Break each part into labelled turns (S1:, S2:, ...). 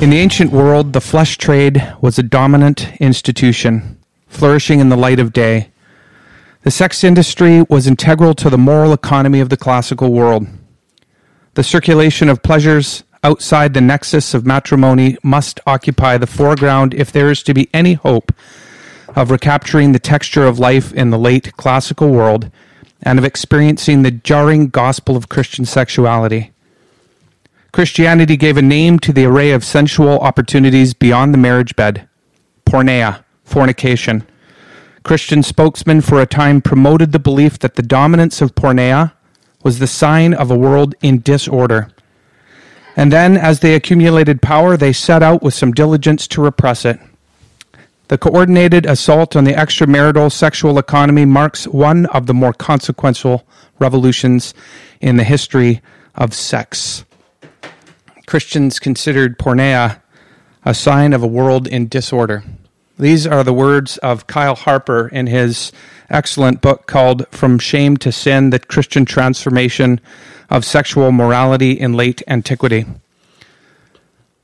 S1: In the ancient world, the flesh trade was a dominant institution, flourishing in the light of day. The sex industry was integral to the moral economy of the classical world. The circulation of pleasures outside the nexus of matrimony must occupy the foreground if there is to be any hope of recapturing the texture of life in the late classical world and of experiencing the jarring gospel of Christian sexuality. Christianity gave a name to the array of sensual opportunities beyond the marriage bed porneia, fornication. Christian spokesmen for a time promoted the belief that the dominance of porneia was the sign of a world in disorder. And then, as they accumulated power, they set out with some diligence to repress it. The coordinated assault on the extramarital sexual economy marks one of the more consequential revolutions in the history of sex. Christians considered porneia a sign of a world in disorder. These are the words of Kyle Harper in his excellent book called From Shame to Sin The Christian Transformation of Sexual Morality in Late Antiquity.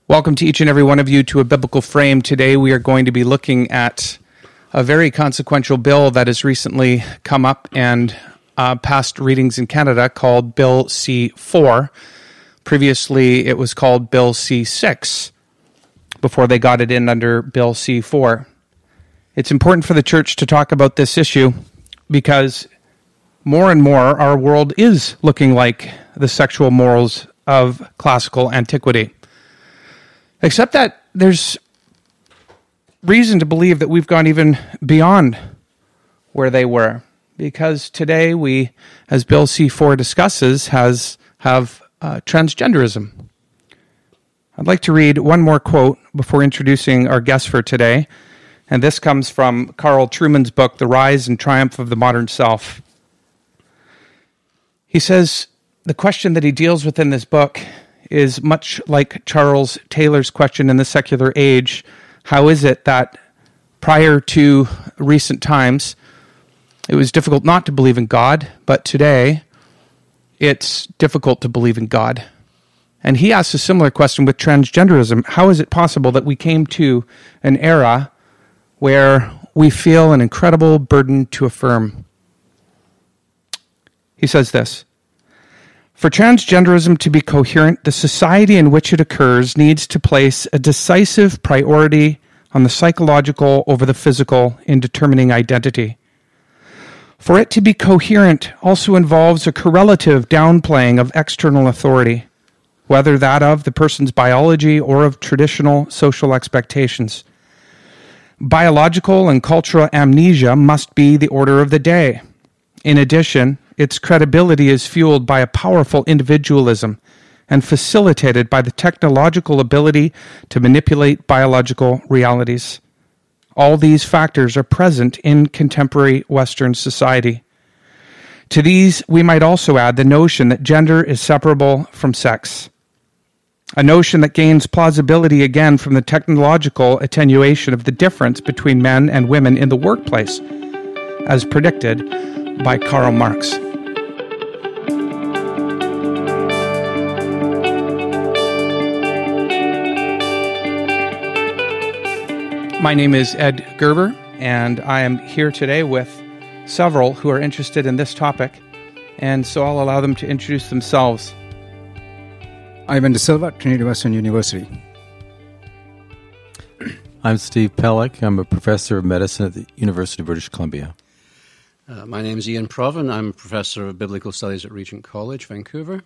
S1: Welcome to each and every one of you to a biblical frame. Today we are going to be looking at a very consequential bill that has recently come up and uh, passed readings in Canada called Bill C 4 Previously, it was called Bill C 6 before they got it in under Bill C 4. It's important for the church to talk about this issue because more and more our world is looking like the sexual morals of classical antiquity. Except that there's reason to believe that we've gone even beyond where they were because today we as bill c4 discusses has have uh, transgenderism. I'd like to read one more quote before introducing our guest for today, and this comes from Carl Trueman's book, The Rise and Triumph of the Modern Self. He says the question that he deals with in this book is much like Charles Taylor's question in the secular age how is it that prior to recent times, it was difficult not to believe in God, but today it's difficult to believe in God. And he asks a similar question with transgenderism. How is it possible that we came to an era where we feel an incredible burden to affirm? He says this For transgenderism to be coherent, the society in which it occurs needs to place a decisive priority on the psychological over the physical in determining identity. For it to be coherent also involves a correlative downplaying of external authority, whether that of the person's biology or of traditional social expectations. Biological and cultural amnesia must be the order of the day. In addition, its credibility is fueled by a powerful individualism and facilitated by the technological ability to manipulate biological realities. All these factors are present in contemporary Western society. To these, we might also add the notion that gender is separable from sex, a notion that gains plausibility again from the technological attenuation of the difference between men and women in the workplace, as predicted by Karl Marx. My name is Ed Gerber, and I am here today with several who are interested in this topic, and so I'll allow them to introduce themselves.
S2: Ivan DeSilva, Trinity Western University.
S3: I'm Steve Pellick. I'm a professor of medicine at the University of British Columbia.
S4: Uh, my name is Iain Provan. I'm a professor of biblical studies at Regent College, Vancouver.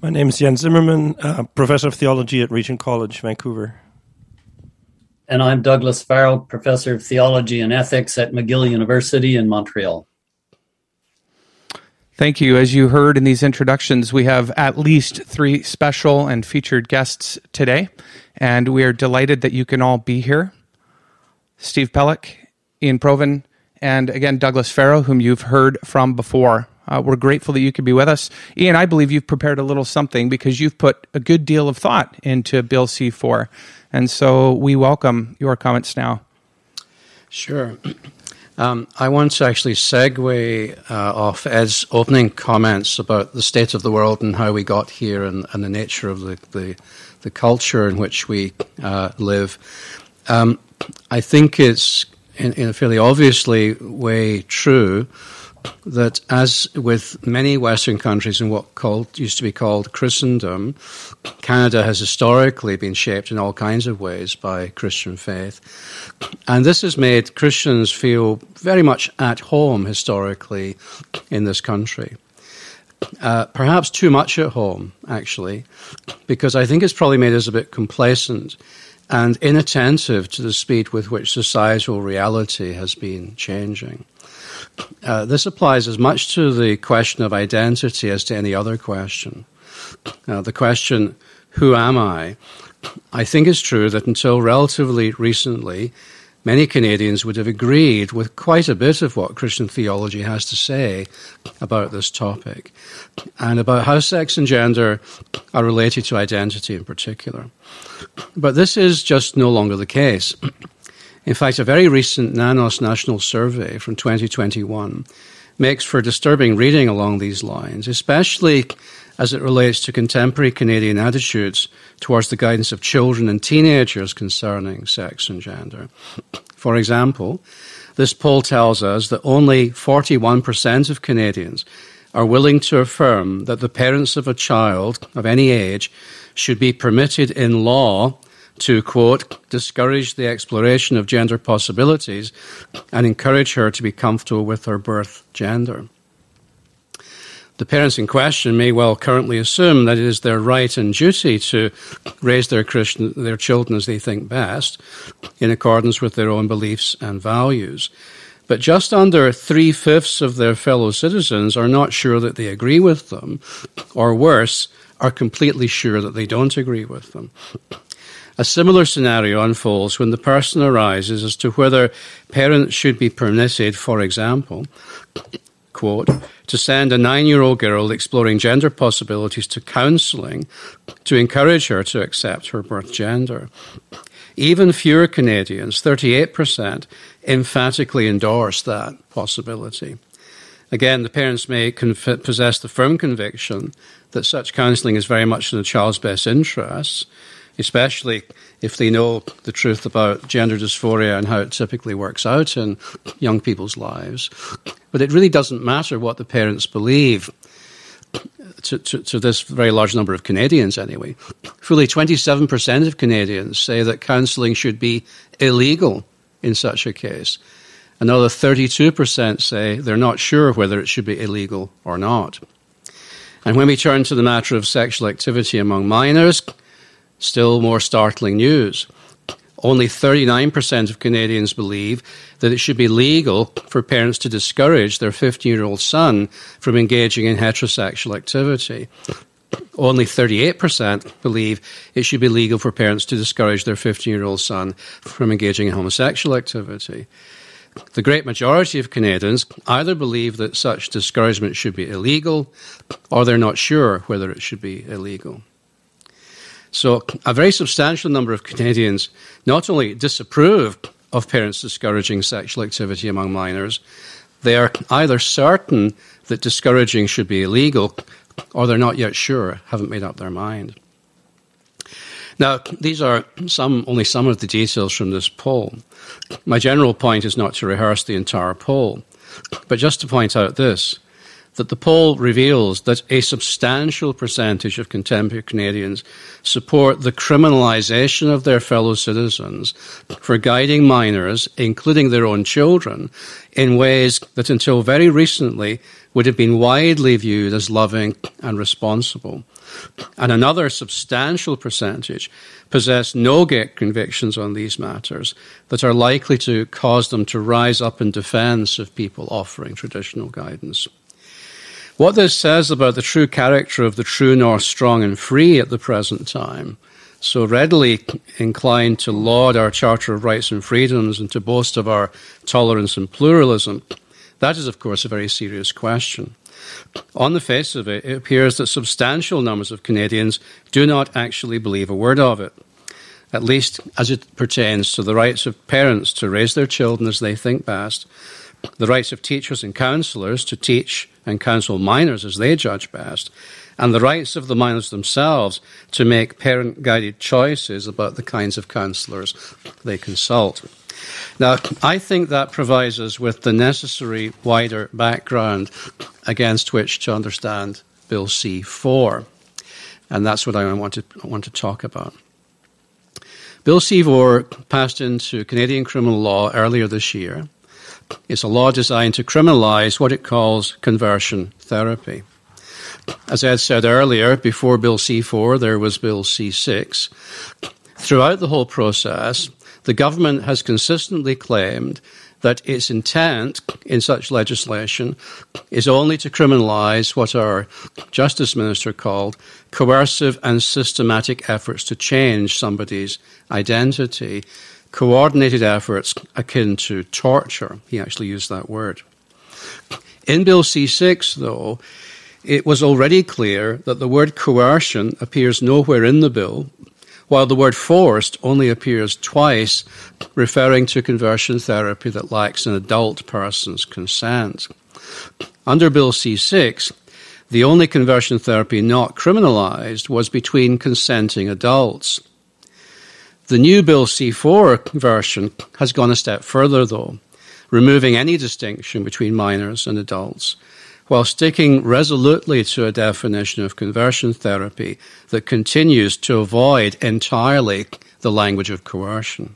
S5: My name is Jens Zimmermann, uh, professor of theology at Regent College, Vancouver.
S6: And I'm Douglas Farrow, professor of theology and ethics at McGill University in Montreal.
S1: Thank you. As you heard in these introductions, we have at least three special and featured guests today, and we are delighted that you can all be here. Steve Pellick, Iain Provan, and again, Douglas Farrow, whom you've heard from before. Uh, we're grateful that you could be with us. Iain, I believe you've prepared a little something because you've put a good deal of thought into Bill C4. And so we welcome your comments now.
S4: Sure. Um, I want to actually segue uh, off Ed's opening comments about the state of the world and how we got here and, and the nature of the, the, the culture in which we uh, live. Um, I think it's in, in, a fairly obviously way true that, as with many Western countries in what called, used to be called Christendom, Canada has historically been shaped in all kinds of ways by Christian faith. And this has made Christians feel very much at home historically in this country. Uh, perhaps too much at home, actually, because I think it's probably made us a bit complacent and inattentive to the speed with which societal reality has been changing. Uh, this applies as much to the question of identity as to any other question. Uh, the question, who am I? I think it's true that until relatively recently, many Canadians would have agreed with quite a bit of what Christian theology has to say about this topic and about how sex and gender are related to identity in particular. But this is just no longer the case. In fact, a very recent NANOS national survey from 2021 makes for disturbing reading along these lines, especially as it relates to contemporary Canadian attitudes towards the guidance of children and teenagers concerning sex and gender. For example, this poll tells us that only 41% of Canadians are willing to affirm that the parents of a child of any age should be permitted in law to, quote, discourage the exploration of gender possibilities and encourage her to be comfortable with her birth gender. The parents in question may well currently assume that it is their right and duty to raise their, Christian, their children as they think best, in accordance with their own beliefs and values. But just under three fifths of their fellow citizens are not sure that they agree with them, or worse, are completely sure that they don't agree with them. A similar scenario unfolds when the person arises as to whether parents should be permitted, for example, quote, to send a nine year old girl exploring gender possibilities to counselling to encourage her to accept her birth gender. Even fewer Canadians, 38%, emphatically endorse that possibility. Again, the parents may conf- possess the firm conviction that such counselling is very much in the child's best interests, especially if they know the truth about gender dysphoria and how it typically works out in young people's lives. But it really doesn't matter what the parents believe. To, to, to, this very large number of Canadians, anyway. Fully 27% of Canadians say that counselling should be illegal in such a case. Another 32% say they're not sure whether it should be illegal or not. And when we turn to the matter of sexual activity among minors, Still more startling news. Only 39% of Canadians believe that it should be legal for parents to discourage their 15 year old son from engaging in heterosexual activity. Only 38% believe it should be legal for parents to discourage their 15 year old son from engaging in homosexual activity. The great majority of Canadians either believe that such discouragement should be illegal or they're not sure whether it should be illegal. So, a very substantial number of Canadians not only disapprove of parents discouraging sexual activity among minors, they are either certain that discouraging should be illegal or they're not yet sure, haven't made up their mind. Now, these are some, only some of the details from this poll. My general point is not to rehearse the entire poll, but just to point out this that the poll reveals that a substantial percentage of contemporary Canadians support the criminalisation of their fellow citizens for guiding minors, including their own children, in ways that until very recently would have been widely viewed as loving and responsible. And another substantial percentage possess no get convictions on these matters that are likely to cause them to rise up in defence of people offering traditional guidance. What this says about the true character of the true north, strong and free at the present time, so readily inclined to laud our Charter of Rights and Freedoms and to boast of our tolerance and pluralism, that is, of course, a very serious question. On the face of it, it appears that substantial numbers of Canadians do not actually believe a word of it, at least as it pertains to the rights of parents to raise their children as they think best, the rights of teachers and counsellors to teach and counsel minors as they judge best, and the rights of the minors themselves to make parent guided choices about the kinds of counselors they consult. Now, I think that provides us with the necessary wider background against which to understand Bill C 4. And that's what I want to, want to talk about. Bill C 4 passed into Canadian criminal law earlier this year. It's a law designed to criminalize what it calls conversion therapy. As Ed said earlier, before Bill C 4, there was Bill C 6. Throughout the whole process, the government has consistently claimed that its intent in such legislation is only to criminalize what our Justice Minister called coercive and systematic efforts to change somebody's identity, coordinated efforts akin to torture. He actually used that word. In Bill C 6, though, it was already clear that the word coercion appears nowhere in the bill, while the word forced only appears twice, referring to conversion therapy that lacks an adult person's consent. Under Bill C 6, the only conversion therapy not criminalized was between consenting adults. The new Bill C 4 version has gone a step further, though, removing any distinction between minors and adults while sticking resolutely to a definition of conversion therapy that continues to avoid entirely the language of coercion.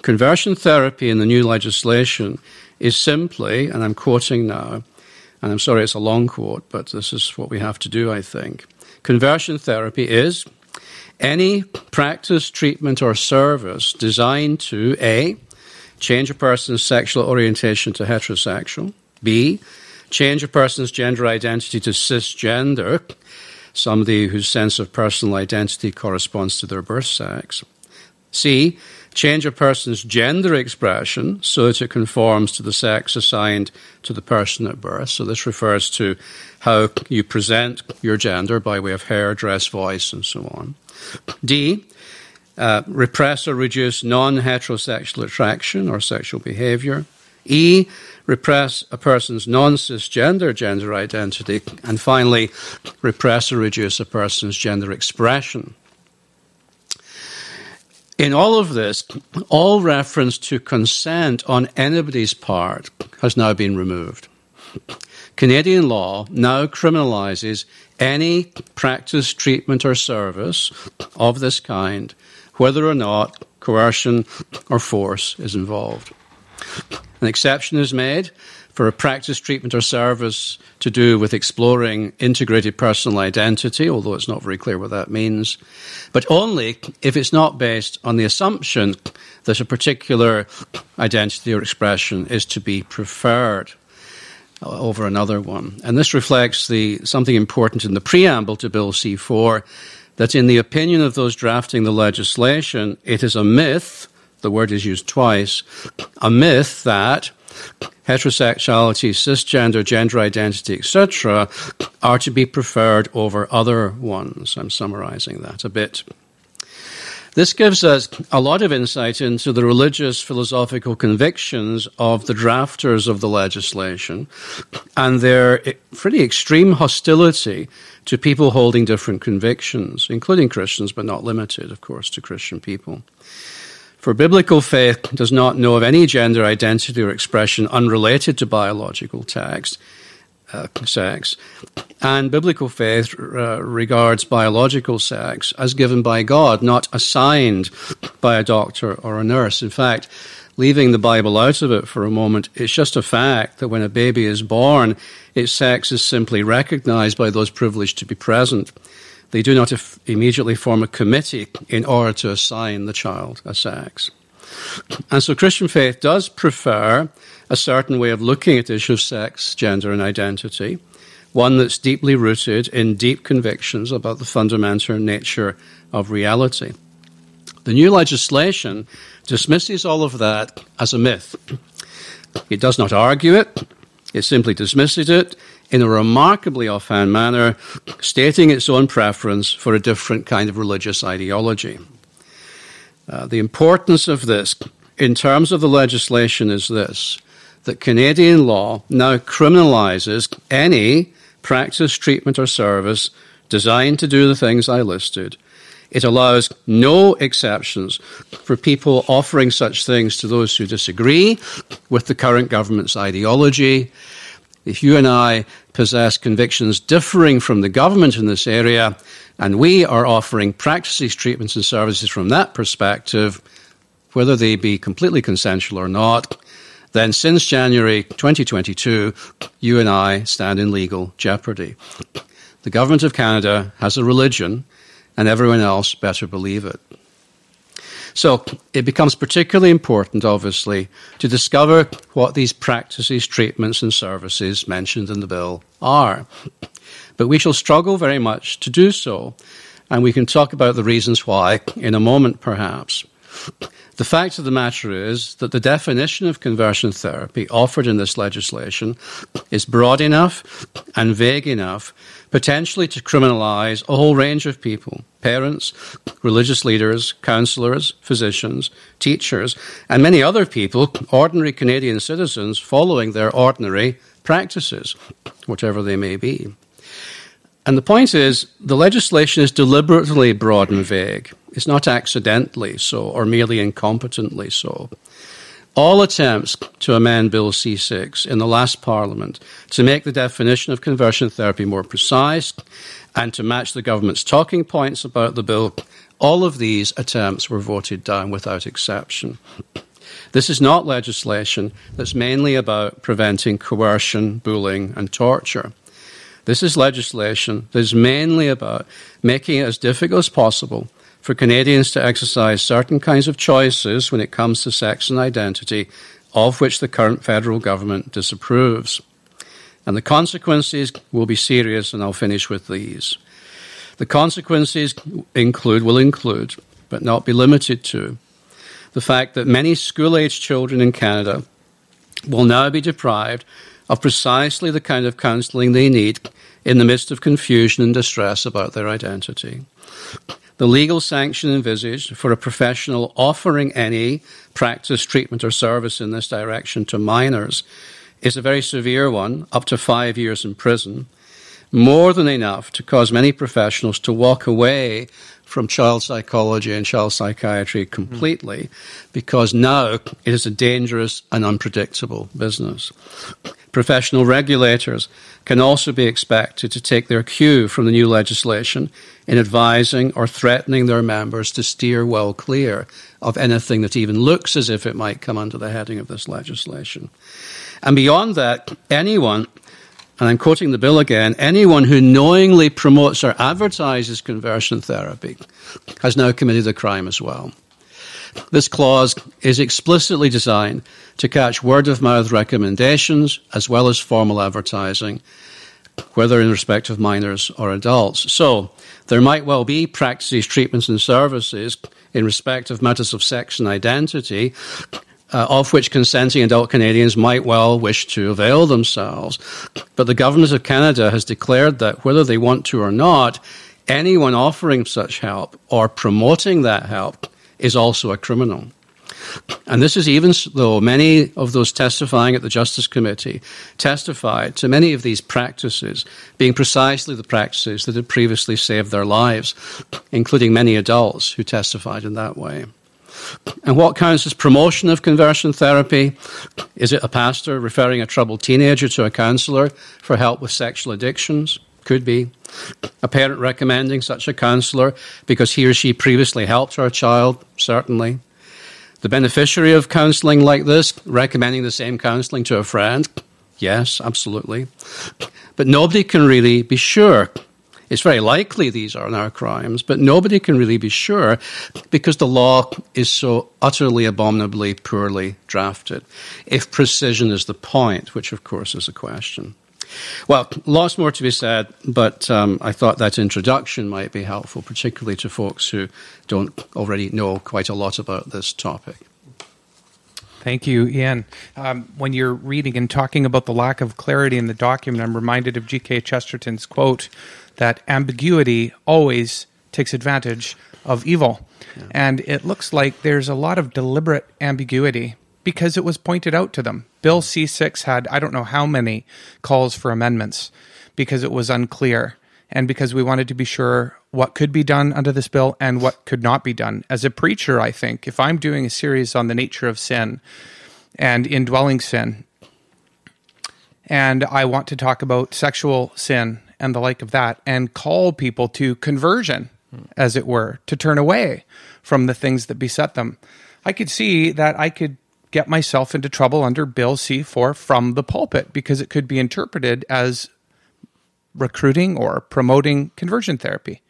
S4: Conversion therapy in the new legislation is simply, and I'm quoting now, and I'm sorry it's a long quote, but this is what we have to do, I think. Conversion therapy is any practice, treatment, or service designed to A, change a person's sexual orientation to heterosexual, B, change a person's gender identity to cisgender, somebody whose sense of personal identity corresponds to their birth sex. C, change a person's gender expression so that it conforms to the sex assigned to the person at birth. So this refers to how you present your gender by way of hair, dress, voice, and so on. D, uh, repress or reduce non heterosexual attraction or sexual behavior. E, repress a person's non cisgender gender identity, and finally, repress or reduce a person's gender expression. In all of this, all reference to consent on anybody's part has now been removed. Canadian law now criminalizes any practice, treatment, or service of this kind, whether or not coercion or force is involved. An exception is made for a practice, treatment, or service to do with exploring integrated personal identity, although it's not very clear what that means, but only if it's not based on the assumption that a particular identity or expression is to be preferred over another one. And this reflects the, something important in the preamble to Bill C 4 that, in the opinion of those drafting the legislation, it is a myth the word is used twice, a myth that heterosexuality, cisgender, gender identity, etc., are to be preferred over other ones. I'm summarizing that a bit. This gives us a lot of insight into the religious philosophical convictions of the drafters of the legislation and their pretty extreme hostility to people holding different convictions, including Christians, but not limited, of course, to Christian people. For biblical faith does not know of any gender identity or expression unrelated to biological text, uh, sex, and biblical faith uh, regards biological sex as given by God, not assigned by a doctor or a nurse. In fact, leaving the Bible out of it for a moment, it's just a fact that when a baby is born, its sex is simply recognized by those privileged to be present they do not immediately form a committee in order to assign the child a sex. And so Christian faith does prefer a certain way of looking at issues of sex, gender, and identity, one that's deeply rooted in deep convictions about the fundamental nature of reality. The new legislation dismisses all of that as a myth. It does not argue it, it simply dismisses it in a remarkably offhand manner, stating its own preference for a different kind of religious ideology. Uh, the importance of this, in terms of the legislation, is this that Canadian law now criminalizes any practice, treatment, or service designed to do the things I listed. It allows no exceptions for people offering such things to those who disagree with the current government's ideology. If you and I possess convictions differing from the government in this area, and we are offering practices, treatments, and services from that perspective, whether they be completely consensual or not, then since January 2022, you and I stand in legal jeopardy. The Government of Canada has a religion, and everyone else better believe it. So it becomes particularly important, obviously, to discover what these practices, treatments, and services mentioned in the bill are. But we shall struggle very much to do so, and we can talk about the reasons why in a moment, perhaps. The fact of the matter is that the definition of conversion therapy offered in this legislation is broad enough and vague enough potentially to criminalize a whole range of people parents, religious leaders, counselors, physicians, teachers, and many other people, ordinary Canadian citizens, following their ordinary practices, whatever they may be. And the point is, the legislation is deliberately broad and vague. It's not accidentally so or merely incompetently so. All attempts to amend Bill C 6 in the last Parliament to make the definition of conversion therapy more precise and to match the government's talking points about the bill, all of these attempts were voted down without exception. This is not legislation that's mainly about preventing coercion, bullying, and torture. This is legislation that is mainly about making it as difficult as possible for Canadians to exercise certain kinds of choices when it comes to sex and identity, of which the current federal government disapproves. And the consequences will be serious, and I'll finish with these. The consequences include, will include, but not be limited to, the fact that many school aged children in Canada will now be deprived of precisely the kind of counselling they need in the midst of confusion and distress about their identity. The legal sanction envisaged for a professional offering any practice, treatment, or service in this direction to minors is a very severe one, up to five years in prison, more than enough to cause many professionals to walk away from child psychology and child psychiatry completely mm. because now it is a dangerous and unpredictable business. Professional regulators can also be expected to take their cue from the new legislation in advising or threatening their members to steer well clear of anything that even looks as if it might come under the heading of this legislation. And beyond that, anyone, and I'm quoting the bill again, anyone who knowingly promotes or advertises conversion therapy has now committed a crime as well. This clause is explicitly designed to catch word of mouth recommendations as well as formal advertising, whether in respect of minors or adults. So, there might well be practices, treatments, and services in respect of matters of sex and identity, uh, of which consenting adult Canadians might well wish to avail themselves. But the Government of Canada has declared that whether they want to or not, anyone offering such help or promoting that help is also a criminal. And this is even though many of those testifying at the Justice Committee testified to many of these practices being precisely the practices that had previously saved their lives, including many adults who testified in that way. And what counts as promotion of conversion therapy? Is it a pastor referring a troubled teenager to a counselor for help with sexual addictions? Could be. A parent recommending such a counselor because he or she previously helped her child? Certainly. The beneficiary of counseling like this recommending the same counseling to a friend? Yes, absolutely. But nobody can really be sure. It's very likely these are now crimes, but nobody can really be sure because the law is so utterly abominably poorly drafted. If precision is the point, which of course is a question. Well, lots more to be said, but um, I thought that introduction might be helpful, particularly to folks who don't already know quite a lot about this topic.
S1: Thank you, Iain. Um, when you're reading and talking about the lack of clarity in the document, I'm reminded of G.K. Chesterton's quote that ambiguity always takes advantage of evil. Yeah. And it looks like there's a lot of deliberate ambiguity because it was pointed out to them. Bill C 6 had, I don't know how many calls for amendments because it was unclear and because we wanted to be sure what could be done under this bill and what could not be done. As a preacher, I think if I'm doing a series on the nature of sin and indwelling sin, and I want to talk about sexual sin and the like of that, and call people to conversion, as it were, to turn away from the things that beset them, I could see that I could get myself into trouble under Bill C4 from the pulpit because it could be interpreted as recruiting or promoting conversion therapy.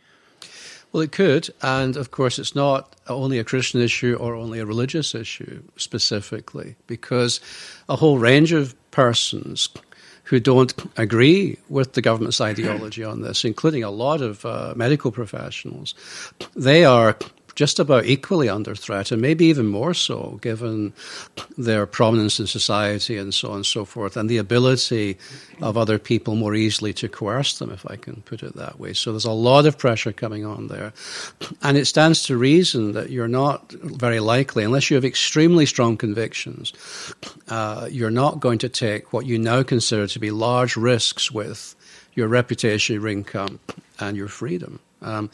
S4: Well, it could. And of course, it's not only a Christian issue or only a religious issue specifically, because a whole range of persons who don't agree with the government's ideology on this, including a lot of uh, medical professionals, they are just about equally under threat, and maybe even more so, given their prominence in society and so on and so forth, and the ability of other people more easily to coerce them, if I can put it that way. So there's a lot of pressure coming on there. And it stands to reason that you're not very likely, unless you have extremely strong convictions, uh, you're not going to take what you now consider to be large risks with your reputation, your income, and your freedom. Um,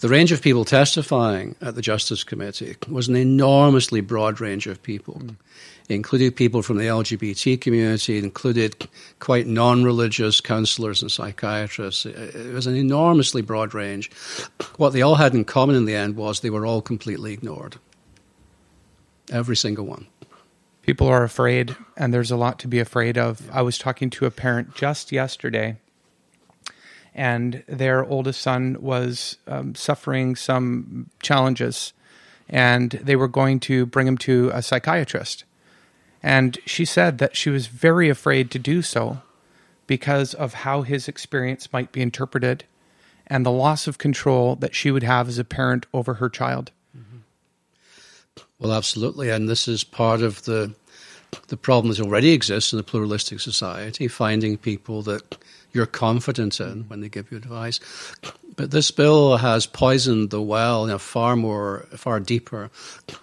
S4: the range of people testifying at the Justice Committee was an enormously broad range of people. Mm. Included people from the LGBT community, included quite non religious counselors and psychiatrists. It was an enormously broad range. What they all had in common in the end was they were all completely ignored. Every single one.
S1: People are afraid, and there's a lot to be afraid of. I was talking to a parent just yesterday and their oldest son was um, suffering some challenges, and they were going to bring him to a psychiatrist. And she said that she was very afraid to do so because of how his experience might be interpreted and the loss of control that she would have as a parent over her child.
S4: Mm-hmm. Well, absolutely. And this is part of the the problem that already exists in a pluralistic society, finding people that you're confident in when they give you advice. But this bill has poisoned the well in a far more, far deeper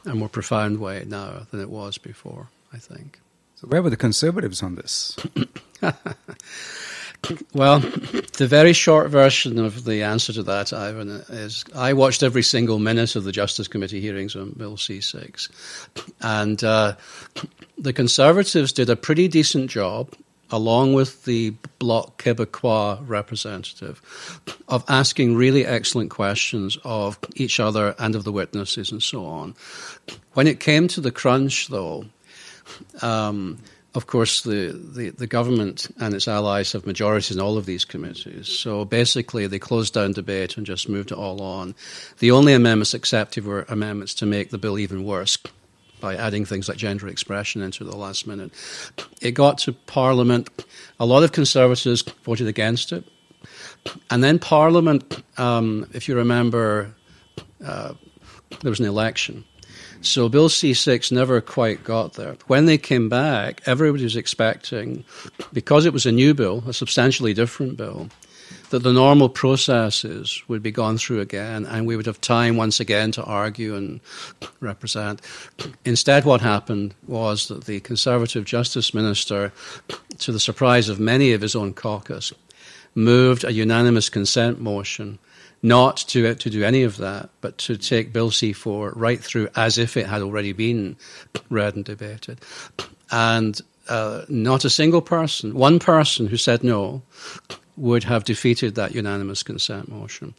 S4: and more profound way now than it was before, I think.
S2: So, where were the conservatives on this?
S4: well, the very short version of the answer to that, Ivan, is I watched every single minute of the Justice Committee hearings on Bill C 6. And uh, the Conservatives did a pretty decent job along with the Bloc Québécois representative, of asking really excellent questions of each other and of the witnesses and so on. When it came to the crunch, though, um, of course, the, the, the, government and its allies have majorities in all of these committees. So basically, they closed down debate and just moved it all on. The only amendments accepted were amendments to make the bill even worse by adding things like gender expression into the last minute. It got to Parliament. A lot of Conservatives voted against it. And then Parliament, um, if you remember, uh, there was an election. So Bill C 6 never quite got there. When they came back, everybody was expecting, because it was a new bill, a substantially different bill, that the normal processes would be gone through again and we would have time once again to argue and represent. Instead, what happened was that the Conservative Justice Minister, to the surprise of many of his own caucus, moved a unanimous consent motion not to, to do any of that, but to take Bill C4 right through as if it had already been read and debated. And uh, not a single person, one person who said no, would have defeated that unanimous consent motion.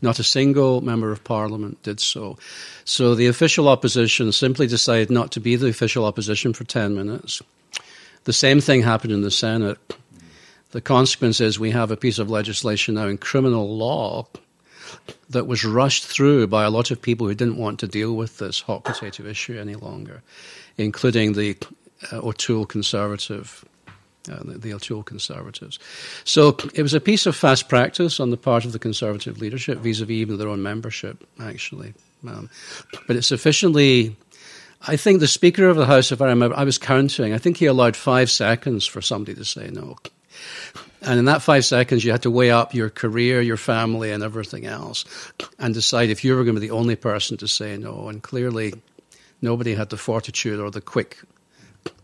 S4: Not a single member of parliament did so. So the official opposition simply decided not to be the official opposition for 10 minutes. The same thing happened in the Senate. The consequence is we have a piece of legislation now in criminal law that was rushed through by a lot of people who didn't want to deal with this hot potato issue any longer, including the uh, O'Toole Conservative uh, the, the O'Toole Conservatives. So it was a piece of fast practice on the part of the Conservative leadership vis-a-vis even their own membership, actually. Um, but it's sufficiently. I think the Speaker of the House, if I remember, I was counting. I think he allowed five seconds for somebody to say no. And in that five seconds, you had to weigh up your career, your family, and everything else, and decide if you were going to be the only person to say no. And clearly, nobody had the fortitude or the quick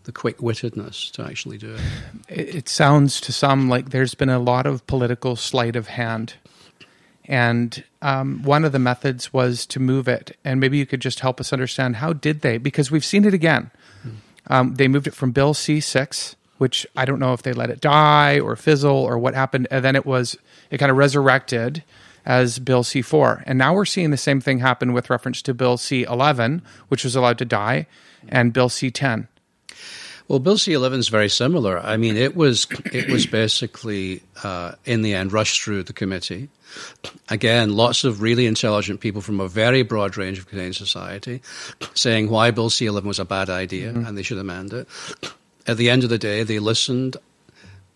S4: the quick wittedness to actually do it.
S1: it. It sounds to some like there's been a lot of political sleight of hand. And um, one of the methods was to move it. And maybe you could just help us understand how did they? Because we've seen it again. Um, they moved it from Bill C six, which I don't know if they let it die or fizzle or what happened, and then it was it kind of resurrected as Bill C four, and now we're seeing the same thing happen with reference to Bill C eleven, which was allowed to die, and Bill C ten.
S4: Well, Bill C eleven is very similar. I mean, it was it was basically uh, in the end rushed through the committee. Again, lots of really intelligent people from a very broad range of Canadian society saying why Bill C eleven was a bad idea mm-hmm. and they should amend it. At the end of the day, they listened,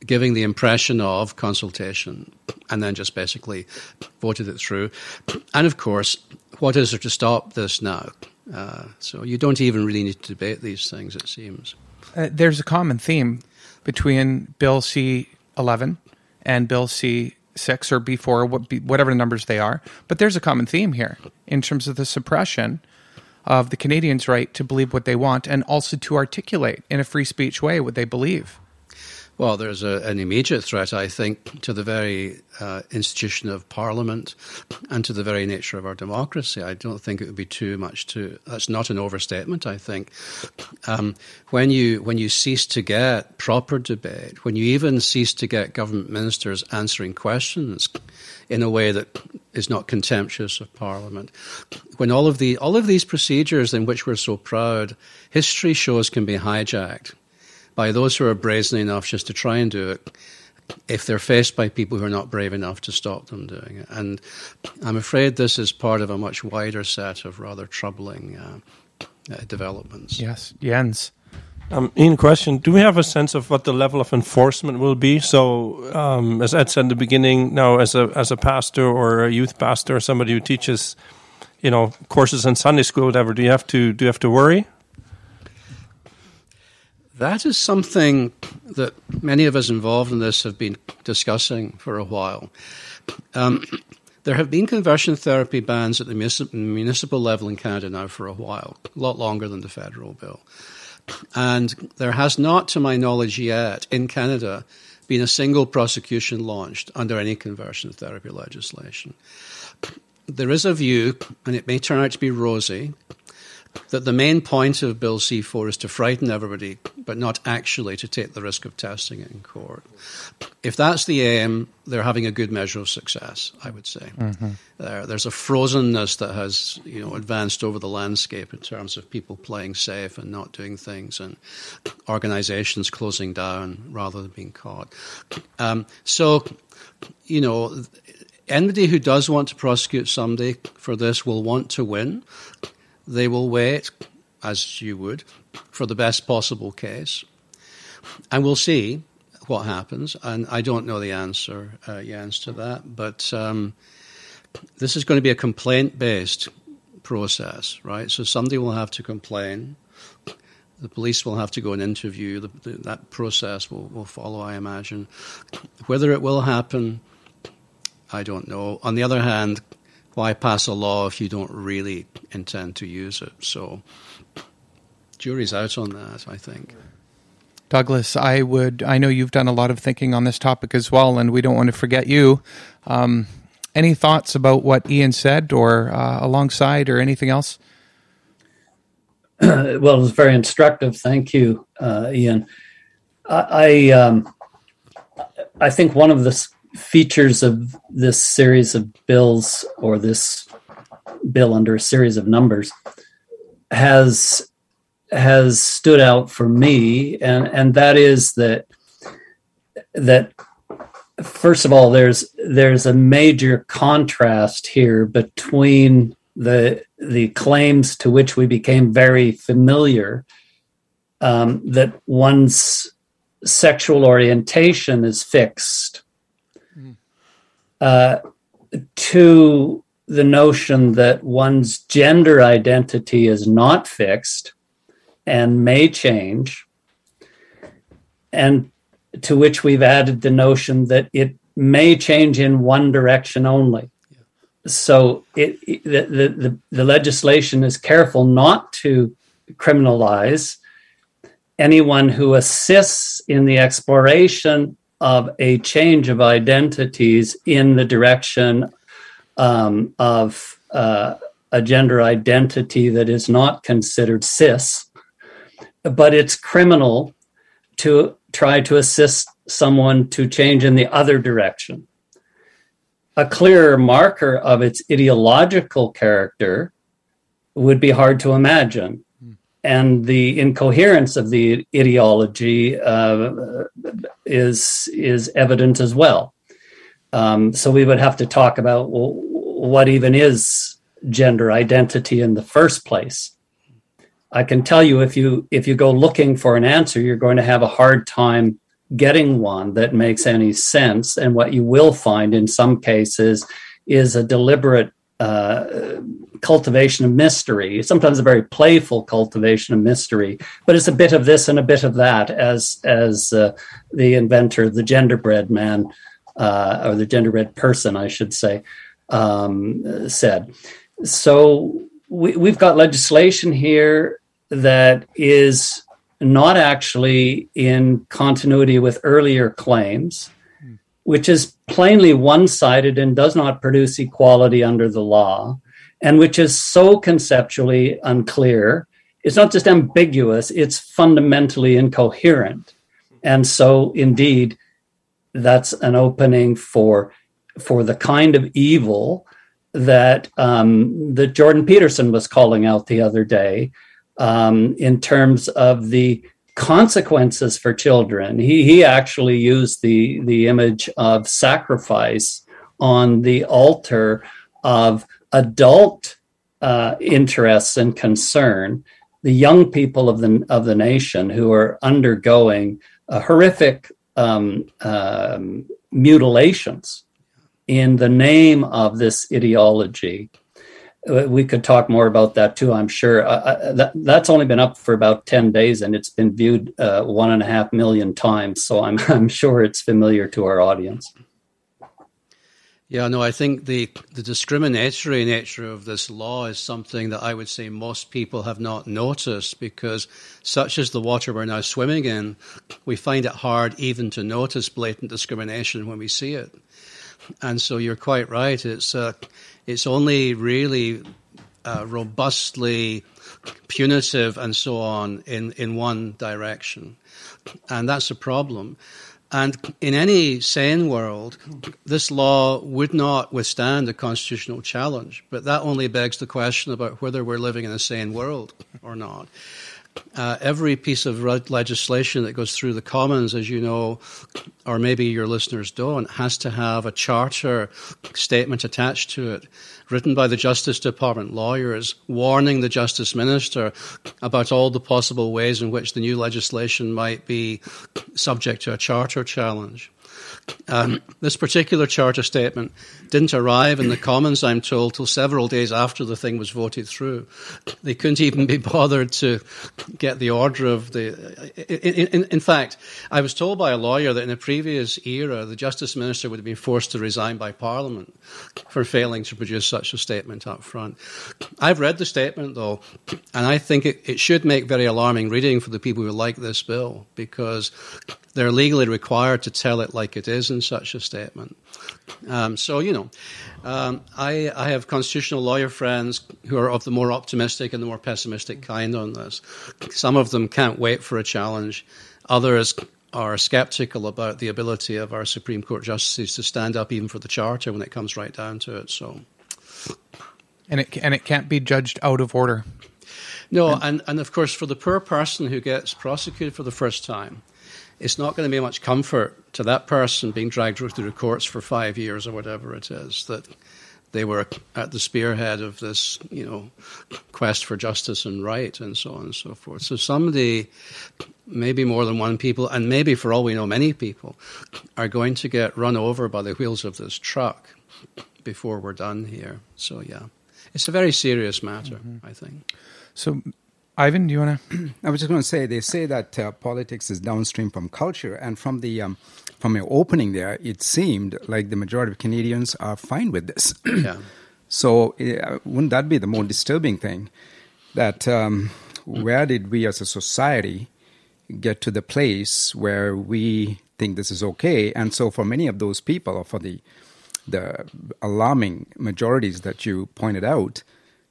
S4: giving the impression of consultation, and then just basically voted it through. And of course, what is there to stop this now? Uh, so you don't even really need to debate these things, it seems
S1: uh, there's a common theme between Bill C 11 and Bill C 6 or B4, whatever the numbers they are. But there's a common theme here in terms of the suppression of the Canadians' right to believe what they want and also to articulate in a free speech way what they believe.
S4: Well, there's a, an immediate threat, I think, to the very uh, institution of Parliament and to the very nature of our democracy. I don't think it would be too much to. That's not an overstatement. I think um, when you when you cease to get proper debate, when you even cease to get government ministers answering questions in a way that is not contemptuous of Parliament, when all of the all of these procedures in which we're so proud, history shows can be hijacked by those who are brazen enough just to try and do it if they're faced by people who are not brave enough to stop them doing it. And I'm afraid this is part of a much wider set of rather troubling uh, uh, developments.
S1: Yes, Jens.
S5: Um, in question, do we have a sense of what the level of enforcement will be? So, um, as Ed said in the beginning, now as a as a pastor or a youth pastor or somebody who teaches, you know, courses in Sunday school, whatever, do you have to do you have to worry?
S4: That is something that many of us involved in this have been discussing for a while. Um, there have been conversion therapy bans at the municipal level in Canada now for a while, a lot longer than the federal bill. And there has not, to my knowledge yet, in Canada, been a single prosecution launched under any conversion therapy legislation. There is a view, and it may turn out to be rosy, that the main point of Bill C4 is to frighten everybody, but not actually to take the risk of testing it in court. If that's the aim, they're having a good measure of success, I would say. Mm-hmm. There, there's a frozenness that has you know, advanced over the landscape in terms of people playing safe and not doing things, and organizations closing down rather than being caught. Um, so, you know, anybody who does want to prosecute somebody for this will want to win. They will wait, as you would, for the best possible case. And we'll see what happens. And I don't know the answer, uh, to that. But um, this is going to be a complaint based process, right? So somebody will have to complain. The police will have to go and interview. The, the, that process will, will follow, I imagine. Whether it will happen, I don't know. On the other hand, why pass a law if you don't really intend to use it? So, jury's out on that, I think.
S1: Douglas, I would. I know you've done a lot of thinking on this topic as well, and we don't want to forget you. Um, any thoughts about what Iain said, or uh, alongside, or anything else?
S6: well, it was very instructive. Thank you, uh, Iain. I I, um, I think one of the features of this series of bills or this bill under a series of numbers has has stood out for me. And and that is that that first of all there's there's a major contrast here between the the claims to which we became very familiar um, that one's sexual orientation is fixed uh, to the notion that one's gender identity is not fixed and may change, and to which we've added the notion that it may change in one direction only. So it, it the, the, the legislation is careful not to criminalize anyone who assists in the exploration of a change of identities in the direction um, of uh, a gender identity that is not considered cis, but it's criminal to try to assist someone to change in the other direction. A clearer marker of its ideological character would be hard to imagine. And the incoherence of the ideology uh, is is evident as well. Um, so we would have to talk about well, what even is gender identity in the first place. I can tell you if you if you go looking for an answer, you're going to have a hard time getting one that makes any sense. And what you will find in some cases is a deliberate uh, cultivation of mystery, sometimes a very playful cultivation of mystery, but it's a bit of this and a bit of that, as as uh, the inventor, the genderbread man, uh, or the genderbread person, I should say, um, said. So we, we've got legislation here that is not actually in continuity with earlier claims, which is plainly one sided and does not produce equality under the law, and which is so conceptually unclear. It's not just ambiguous, it's fundamentally incoherent. And so, indeed, that's an opening for, for the kind of evil that um, that Jordan Peterson was calling out the other day um, in terms of the consequences for children. He he actually used the the image of sacrifice on the altar of adult uh, interests and concern, the young people of the of the nation who are undergoing horrific um, um, mutilations in the name of this ideology uh, we could talk more about that too. I'm sure uh, uh, that that's only been up for about ten days, and it's been viewed uh, one and a half million times. So I'm I'm sure it's familiar to our audience.
S4: Yeah, no, I think the the discriminatory nature of this law is something that I would say most people have not noticed because, such as the water we're now swimming in, we find it hard even to notice blatant discrimination when we see it. And so you're quite right. It's uh, it's only really uh, robustly punitive and so on in, in one direction. And that's a problem. And in any sane world, this law would not withstand a constitutional challenge. But that only begs the question about whether we're living in a sane world or not. Uh, every piece of legislation that goes through the Commons, as you know, or maybe your listeners don't, has to have a charter statement attached to it, written by the Justice Department lawyers, warning the Justice Minister about all the possible ways in which the new legislation might be subject to a charter challenge. Um, this particular charter statement didn't arrive in the Commons, I'm told, till several days after the thing was voted through. They couldn't even be bothered to get the order of the. In, in, in, fact, I was told by a lawyer that in a previous era, the Justice Minister would have been forced to resign by Parliament for failing to produce such a statement up front. I've read the statement, though, and I think it, it should make very alarming reading for the people who like this bill because they're legally required to tell it like it is in such a statement. Um, so, you know, um, I, I, have constitutional lawyer friends who are of the more optimistic and the more pessimistic kind on this. Some of them can't wait for a challenge. Others are skeptical about the ability of our Supreme Court justices to stand up even for the Charter when it comes right down to it. So,
S1: and it and it can't be judged out of order.
S4: No, and, and of course, for the poor person who gets prosecuted for the first time, it's not going to be much comfort to that person being dragged through the courts for five years or whatever it is that they were at the spearhead of this, you know, quest for justice and right and so on and so forth. So somebody, maybe more than one people, and maybe for all we know, many people, are going to get run over by the wheels of this truck before we're done here. So yeah, it's a very serious matter, mm-hmm. I think.
S1: So Ivan, do you want to?
S2: I was just going to say they say that uh, politics is downstream from culture, and from the um, from your opening there, it seemed like the majority of Canadians are fine with this.
S4: yeah.
S2: So uh, wouldn't that be the more disturbing thing? That um, where did we as a society get to the place where we think this is okay? And so, for many of those people, or for the the alarming majorities that you pointed out,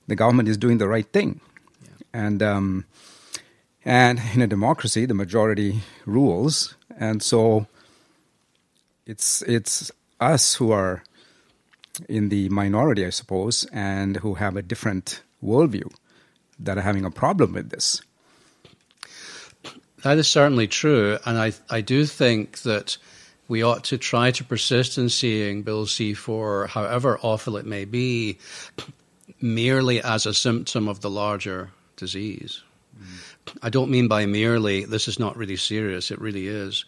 S2: the government is doing the right thing, and um, and in a democracy, the majority rules, and so it's it's us who are in the minority, I suppose, and who have a different worldview that are having a problem with this.
S4: That is certainly true, and I I do think that we ought to try to persist in seeing Bill C4, however awful it may be, merely as a symptom of the larger disease. Mm. I don't mean by merely this is not really serious, it really is.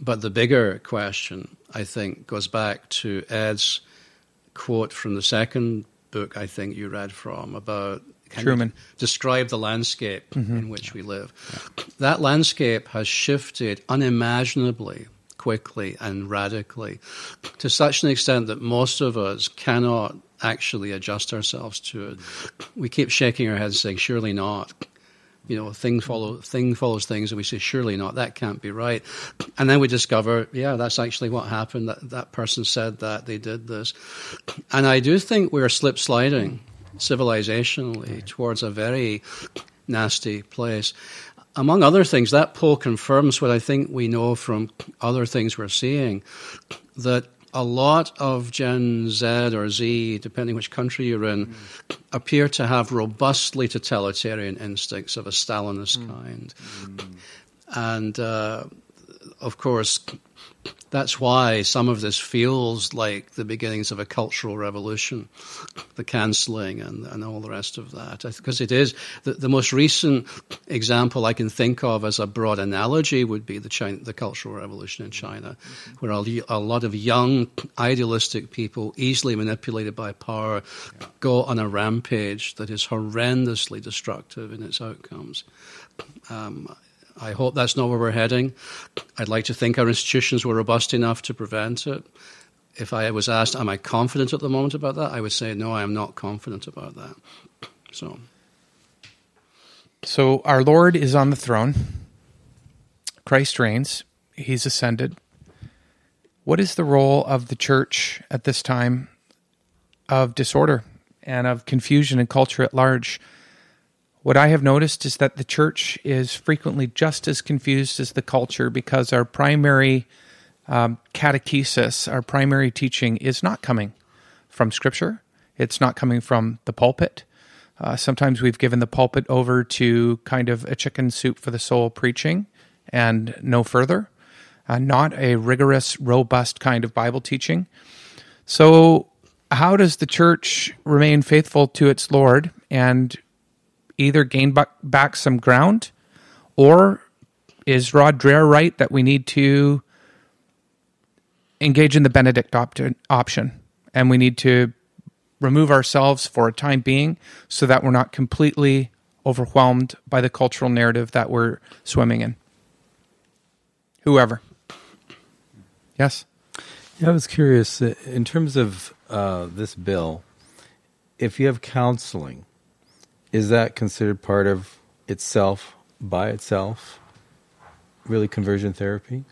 S4: But the bigger question, I think, goes back to Ed's quote from the second book I think you read from about
S1: Trueman.
S4: describe the landscape mm-hmm. in which we live. That landscape has shifted unimaginably quickly and radically to such an extent that most of us cannot actually adjust ourselves to it. We keep shaking our heads saying, surely not. You know, thing follow thing follows things, and we say, surely not. That can't be right. And then we discover, yeah, that's actually what happened. That that person said that they did this, and I do think we're slip sliding civilizationally towards a very nasty place. Among other things, that poll confirms what I think we know from other things we're seeing that a lot of Gen Z or Z, depending which country you're in, mm. appear to have robustly totalitarian instincts of a Stalinist mm. kind. Mm. And uh, of course, that's why some of this feels like the beginnings of a cultural revolution, the cancelling and, and all the rest of that. Because it is the, the, most recent example I can think of as a broad analogy would be the, China, the Cultural Revolution in China, where a, a, lot of young, idealistic people, easily manipulated by power, go on a rampage that is horrendously destructive in its outcomes. Um, I hope that's not where we're heading. I'd like to think our institutions were robust enough to prevent it. If I was asked, am I confident at the moment about that? I would say, no, I am not confident about that. So.
S1: So our Lord is on the throne. Christ reigns. He's ascended. What is the role of the church at this time of disorder and of confusion and culture at large? What I have noticed is that the church is frequently just as confused as the culture because our primary um, catechesis, our primary teaching, is not coming from Scripture. It's not coming from the pulpit. Uh, sometimes we've given the pulpit over to kind of a chicken soup for the soul preaching and no further, uh, not a rigorous, robust kind of Bible teaching. So, how does the church remain faithful to its Lord and either gain back some ground, or is Rod Dreher right that we need to engage in the Benedict opt- option and we need to remove ourselves for a time being so that we're not completely overwhelmed by the cultural narrative that we're swimming in? Whoever. Yes?
S3: Yeah, I was curious uh, in terms of uh, this bill, if you have counseling, is that considered part of itself by itself? Really, conversion therapy?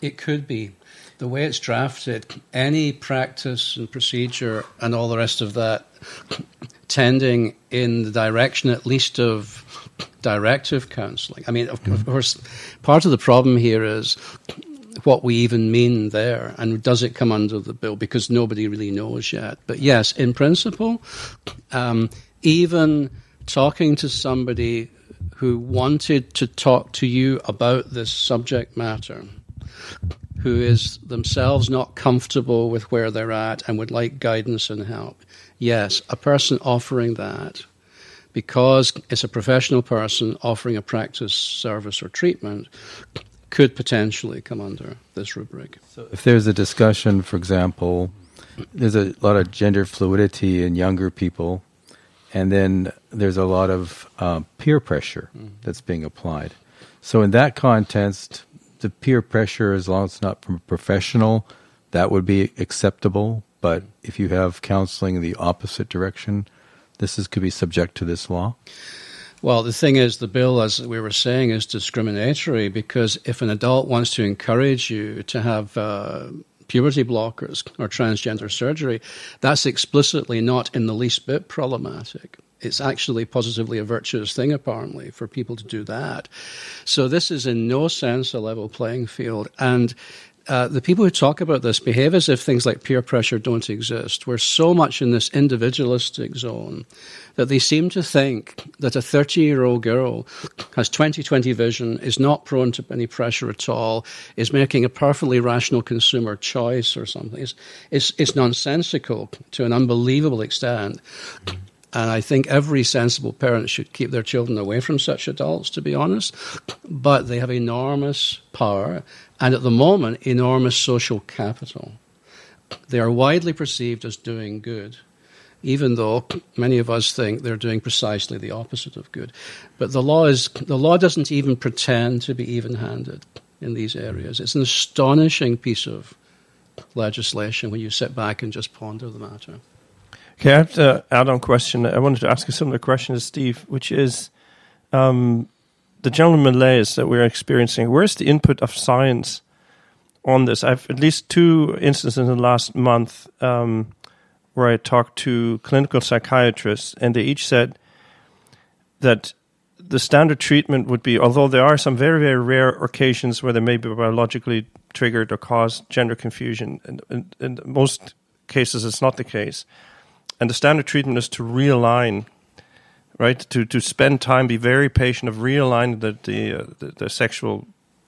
S4: It could be. The way it's drafted, any practice and procedure and all the rest of that tending in the direction at least of directive counseling. I mean, of, mm-hmm. of course, part of the problem here is what we even mean there and does it come under the bill because nobody really knows yet. But yes, in principle, um, even talking to somebody who wanted to talk to you about this subject matter, who is themselves not comfortable with where they're at and would like guidance and help. Yes, a person offering that because it's a professional person offering a practice, service, or treatment could potentially come under this rubric.
S3: So, if there's a discussion, for example, there's a lot of gender fluidity in younger people and then there's a lot of uh, peer pressure mm-hmm. that's being applied. So in that context, the peer pressure, as long as it's not from a professional, that would be acceptable. But if you have counseling in the opposite direction, this is could be subject to this law.
S4: Well, the thing is, the bill, as we were saying, is discriminatory because if an adult wants to encourage you to have uh, puberty blockers or transgender surgery, that's explicitly not in the least bit problematic. It's actually positively a virtuous thing, apparently, for people to do that. So, this is in no sense a level playing field. And uh, the people who talk about this behave as if things like peer pressure don't exist. We're so much in this individualistic zone that they seem to think that a 30 year old girl has 20 20 vision, is not prone to any pressure at all, is making a perfectly rational consumer choice or something. It's, nonsensical to an unbelievable extent. And I think every sensible parent should keep their children away from such adults, to be honest. But they have enormous power and at the moment, enormous social capital. They are widely perceived as doing good, even though many of us think they're doing precisely the opposite of good. But the law, is, the law doesn't even pretend to be even handed in these areas. It's an astonishing piece of legislation when you sit back and just ponder the matter.
S5: Okay, I have to add on question. I wanted to ask a similar question to Steve, which is um, the general malaise that we're experiencing, where's the input of science on this? I've at least two instances in the last month um, where I talked to clinical psychiatrists, and they each said that the standard treatment would be, although there are some very, very rare occasions where they may be biologically triggered or cause gender confusion, and in, in most cases it's not the case. And the standard treatment is to realign right? To to spend time, be very patient of realigning the the, uh, the, the, sexual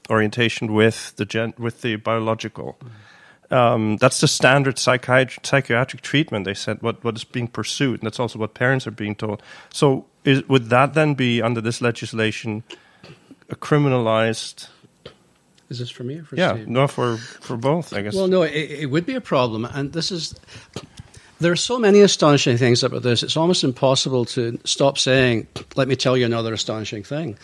S5: orientation with the gen, with the biological. Mm-hmm. Um, that's the standard psychiatric psychiatric treatment. They said what what is being pursued, and that's also what parents are being told. So, is, would that then be under this legislation a criminalized?
S4: Is this for me or for
S5: yeah,
S4: Steve?
S5: no, for for both, I guess.
S4: Well, no, it, it would be a problem, and this is there are so many astonishing things about this. It's almost impossible to stop saying, let me tell you another astonishing thing.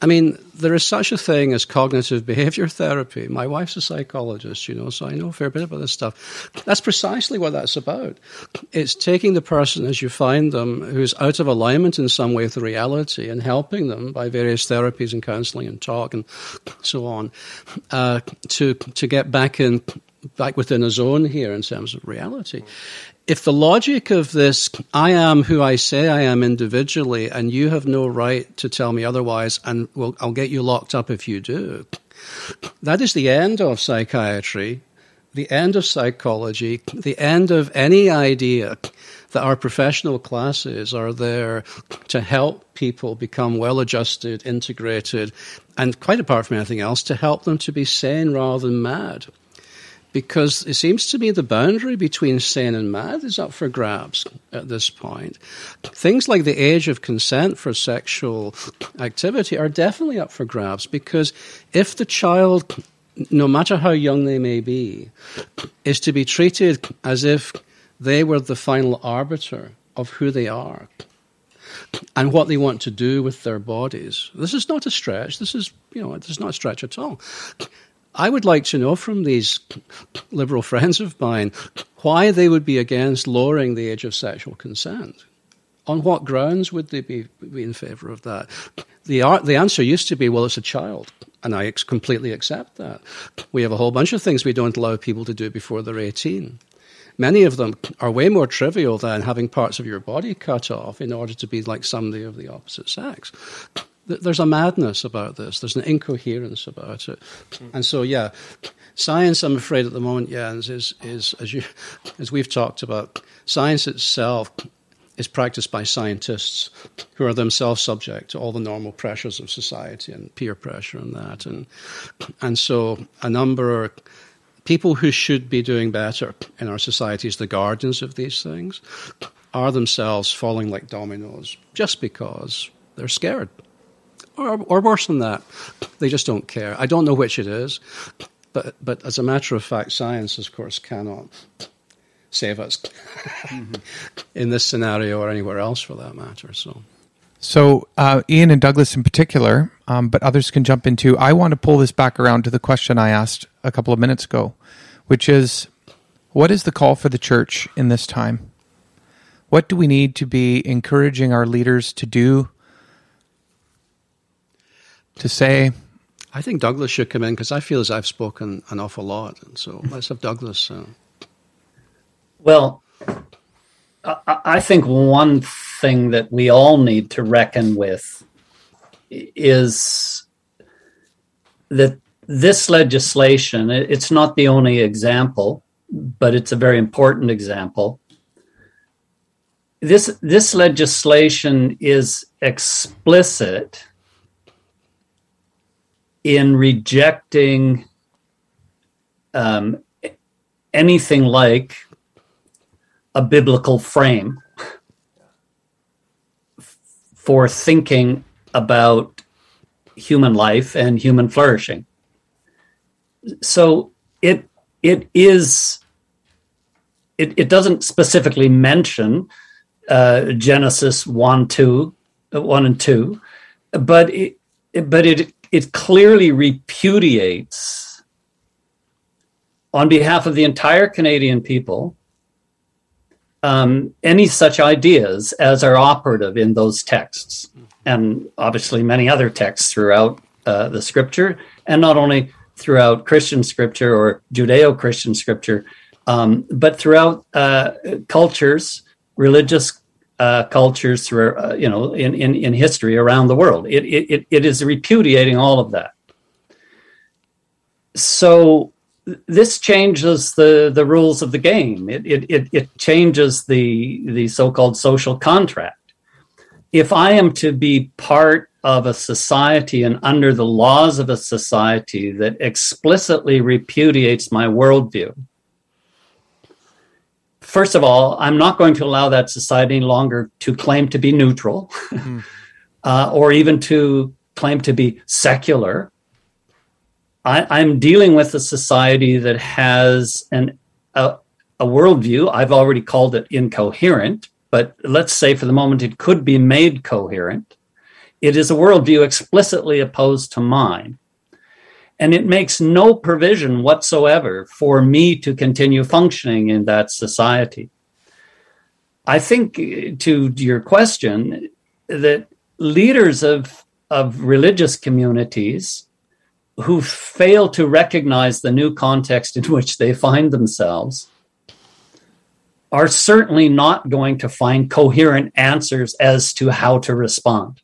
S4: I mean, there is such a thing as cognitive behavior therapy. My wife's a psychologist, you know, so I know a fair bit about this stuff. That's precisely what that's about. It's taking the person as you find them who's out of alignment in some way with reality and helping them by various therapies and counseling and talk and so on uh, to, to get back in back within a zone here in terms of reality if the logic of this, I am who I say I am individually, and you have no right to tell me otherwise, and I'll get you locked up if you do, that is the end of psychiatry, the end of psychology, the end of any idea that our professional classes are there to help people become well adjusted, integrated, and quite apart from anything else, to help them to be sane rather than mad because it seems to me the boundary between sane and mad is up for grabs at this point. Things like the age of consent for sexual activity are definitely up for grabs because if the child, no matter how young they may be, is to be treated as if they were the final arbiter of who they are and what they want to do with their bodies. This is not a stretch. This is, you know, this is not a stretch at all. I would like to know from these liberal friends of mine why they would be against lowering the age of sexual consent. On what grounds would they be, be in favour of that? The, the answer used to be, well, it's a child. And I ex- completely accept that. We have a whole bunch of things we don't allow people to do before they're 18. Many of them are way more trivial than having parts of your body cut off in order to be like somebody of the opposite sex there's a madness about this. There's an incoherence about it, mm. and so yeah, science. I'm afraid at the moment, Jens, is is as you as we've talked about, science itself is practiced by scientists who are themselves subject to all the normal pressures of society and peer pressure and that, and and so a number of people who should be doing better in our societies, the guardians of these things, are themselves falling like dominoes just because they're scared or, or worse than that. They just don't care. I don't know which it is, but, but as a matter of fact, science, of course, cannot save us mm-hmm. in this scenario or anywhere else for that matter. So.
S1: So, uh, Iain and Douglas in particular, um, but others can jump into. I want to pull this back around to the question I asked a couple of minutes ago, which is what is the call for the church in this time? What do we need to be encouraging our leaders to do to say?
S4: I think Douglas should come in because I feel as I've spoken an awful lot. And so let's have Douglas. Uh...
S6: Well, I, I think one thing that we all need to reckon with is that this legislation, it's not the only example, but it's a very important example. This, this legislation is explicit in rejecting um, anything like a biblical frame for thinking about human life and human flourishing. So it it is it, it doesn't specifically mention uh, Genesis one two uh, one and two, but it but it it clearly repudiates on behalf of the entire Canadian people um, any such ideas as are operative in those texts, and obviously many other texts throughout uh, the scripture, and not only throughout Christian scripture or Judeo Christian scripture, um, but throughout uh, cultures, religious uh, cultures through uh, you know in, in in history around the world. It, it it is repudiating all of that. So this changes the the rules of the game. It it it, it changes the the so called social contract. If I am to be part of a society and under the laws of a society that explicitly repudiates my worldview, first of all, I'm not going to allow that society any longer to claim to be neutral mm. uh, or even to claim to be secular. I, am dealing with a society that has an, a, a worldview. I've already called it incoherent, but let's say for the moment it could be made coherent. It is a worldview explicitly opposed to mine. And it makes no provision whatsoever for me to continue functioning in that society. I think, uh, to your question, that leaders of, of religious communities who fail to recognize the new context in which they find themselves are certainly not going to find coherent answers as to how to respond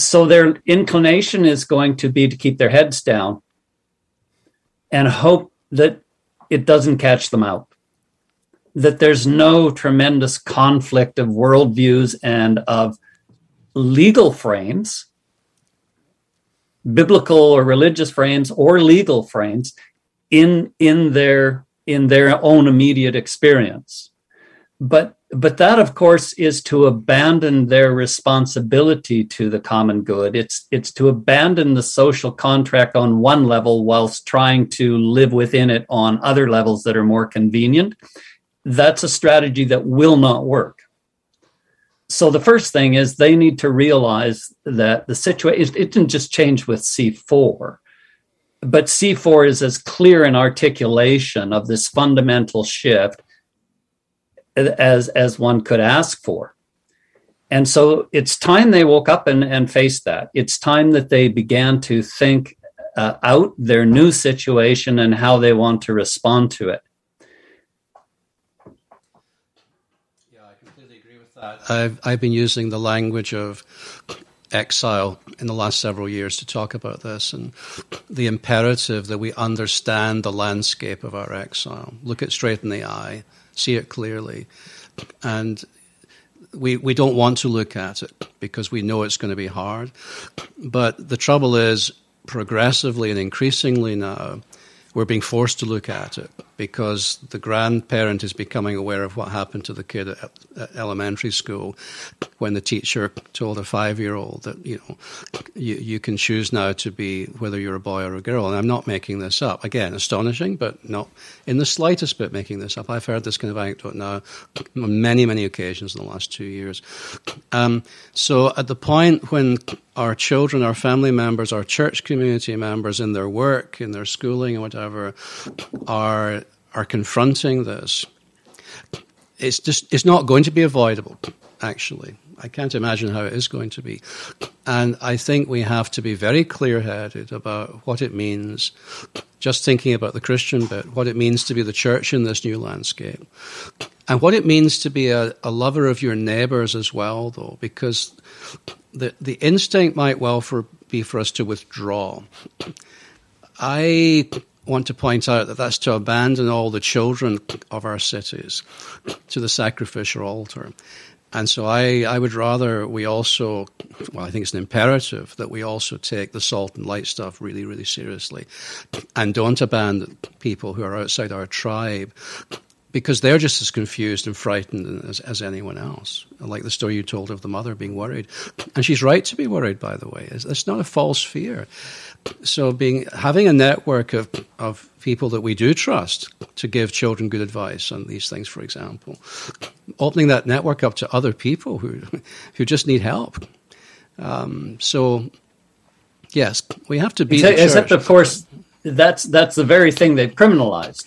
S6: so their inclination is going to be to keep their heads down and hope that it doesn't catch them out that there's no tremendous conflict of worldviews and of legal frames biblical or religious frames or legal frames in in their in their own immediate experience. But but that of course is to abandon their responsibility to the common good. It's it's to abandon the social contract on one level whilst trying to live within it on other levels that are more convenient. That's a strategy that will not work. So the first thing is they need to realize that the situation it didn't just change with c4 but c4 is as clear an articulation of this fundamental shift as as one could ask for. And so it's time they woke up and, and faced that. It's time that they began to think uh, out their new situation and how they want to respond to it.
S4: Yeah, I completely agree with that. I've, I've been using the language of exile in the last several years to talk about this and the imperative that we understand the landscape of our exile, look it straight in the eye, see it clearly. And we, we don't want to look at it because we know it's going to be hard. But the trouble is, progressively and increasingly now, we're being forced to look at it because the grandparent is becoming aware of what happened to the kid at, at elementary school when the teacher told a five-year-old that you know you, you can choose now to be whether you're a boy or a girl. And i'm not making this up. Again astonishing but not in the slightest bit making this up. I've heard this kind of anecdote now on many many occasions in the last two years. Um, so at the point when our children, our family members, our church community members in their work, in their schooling, or whatever, are are confronting this. It's just it's not going to be avoidable, actually. I can't imagine how it is going to be. And I think we have to be very clear headed about what it means, just thinking about the Christian bit, what it means to be the church in this new landscape. And what it means to be a, a lover of your neighbors as well, though, because the, the instinct might well for, be for us to withdraw. I want to point out that that's to abandon all the children of our cities to the sacrificial altar. And so I, I would rather we also, well, I think it's an imperative that we also take the salt and light stuff really, really seriously and don't abandon people who are outside our tribe because they're just as confused and frightened as, as anyone else. Like the story you told of the mother being worried. And she's right to be worried, by the way. It's, it's not a false fear. So being having a network of, of people that we do trust to give children good advice on these things, for example, opening that network up to other people who who just need help. Um, so yes, we have to be.
S6: Except, except of course, that's that's the very thing they've criminalized.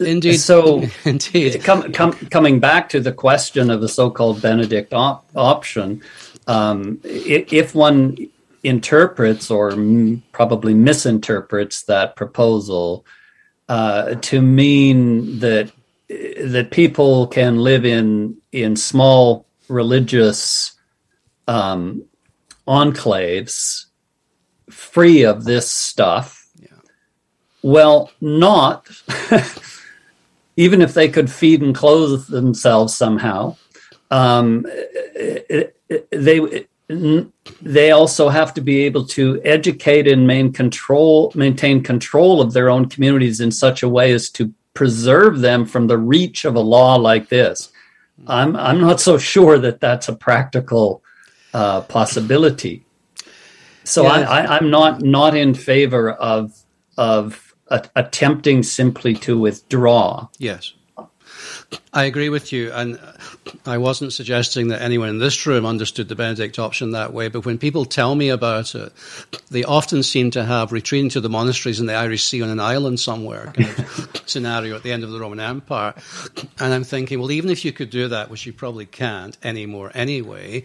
S4: Indeed.
S6: So,
S4: indeed.
S6: Com, com, coming back to the question of the so-called Benedict op- option, um, if one interprets or m- probably misinterprets that proposal uh, to mean that that people can live in in small religious um, enclaves free of this stuff. Well, not even if they could feed and clothe themselves somehow. Um, they they also have to be able to educate and maintain control maintain control of their own communities in such a way as to preserve them from the reach of a law like this i'm i'm not so sure that that's a practical uh, possibility so yeah. I, am not not in favor of of attempting simply to withdraw.
S4: Yes I agree with you, and I wasn't suggesting that anyone in this room understood the Benedict option that way. But when people tell me about it, they often seem to have retreating to the monasteries in the Irish Sea on an island somewhere kind of scenario at the end of the Roman Empire. And I'm thinking, well, even if you could do that, which you probably can't anymore anyway,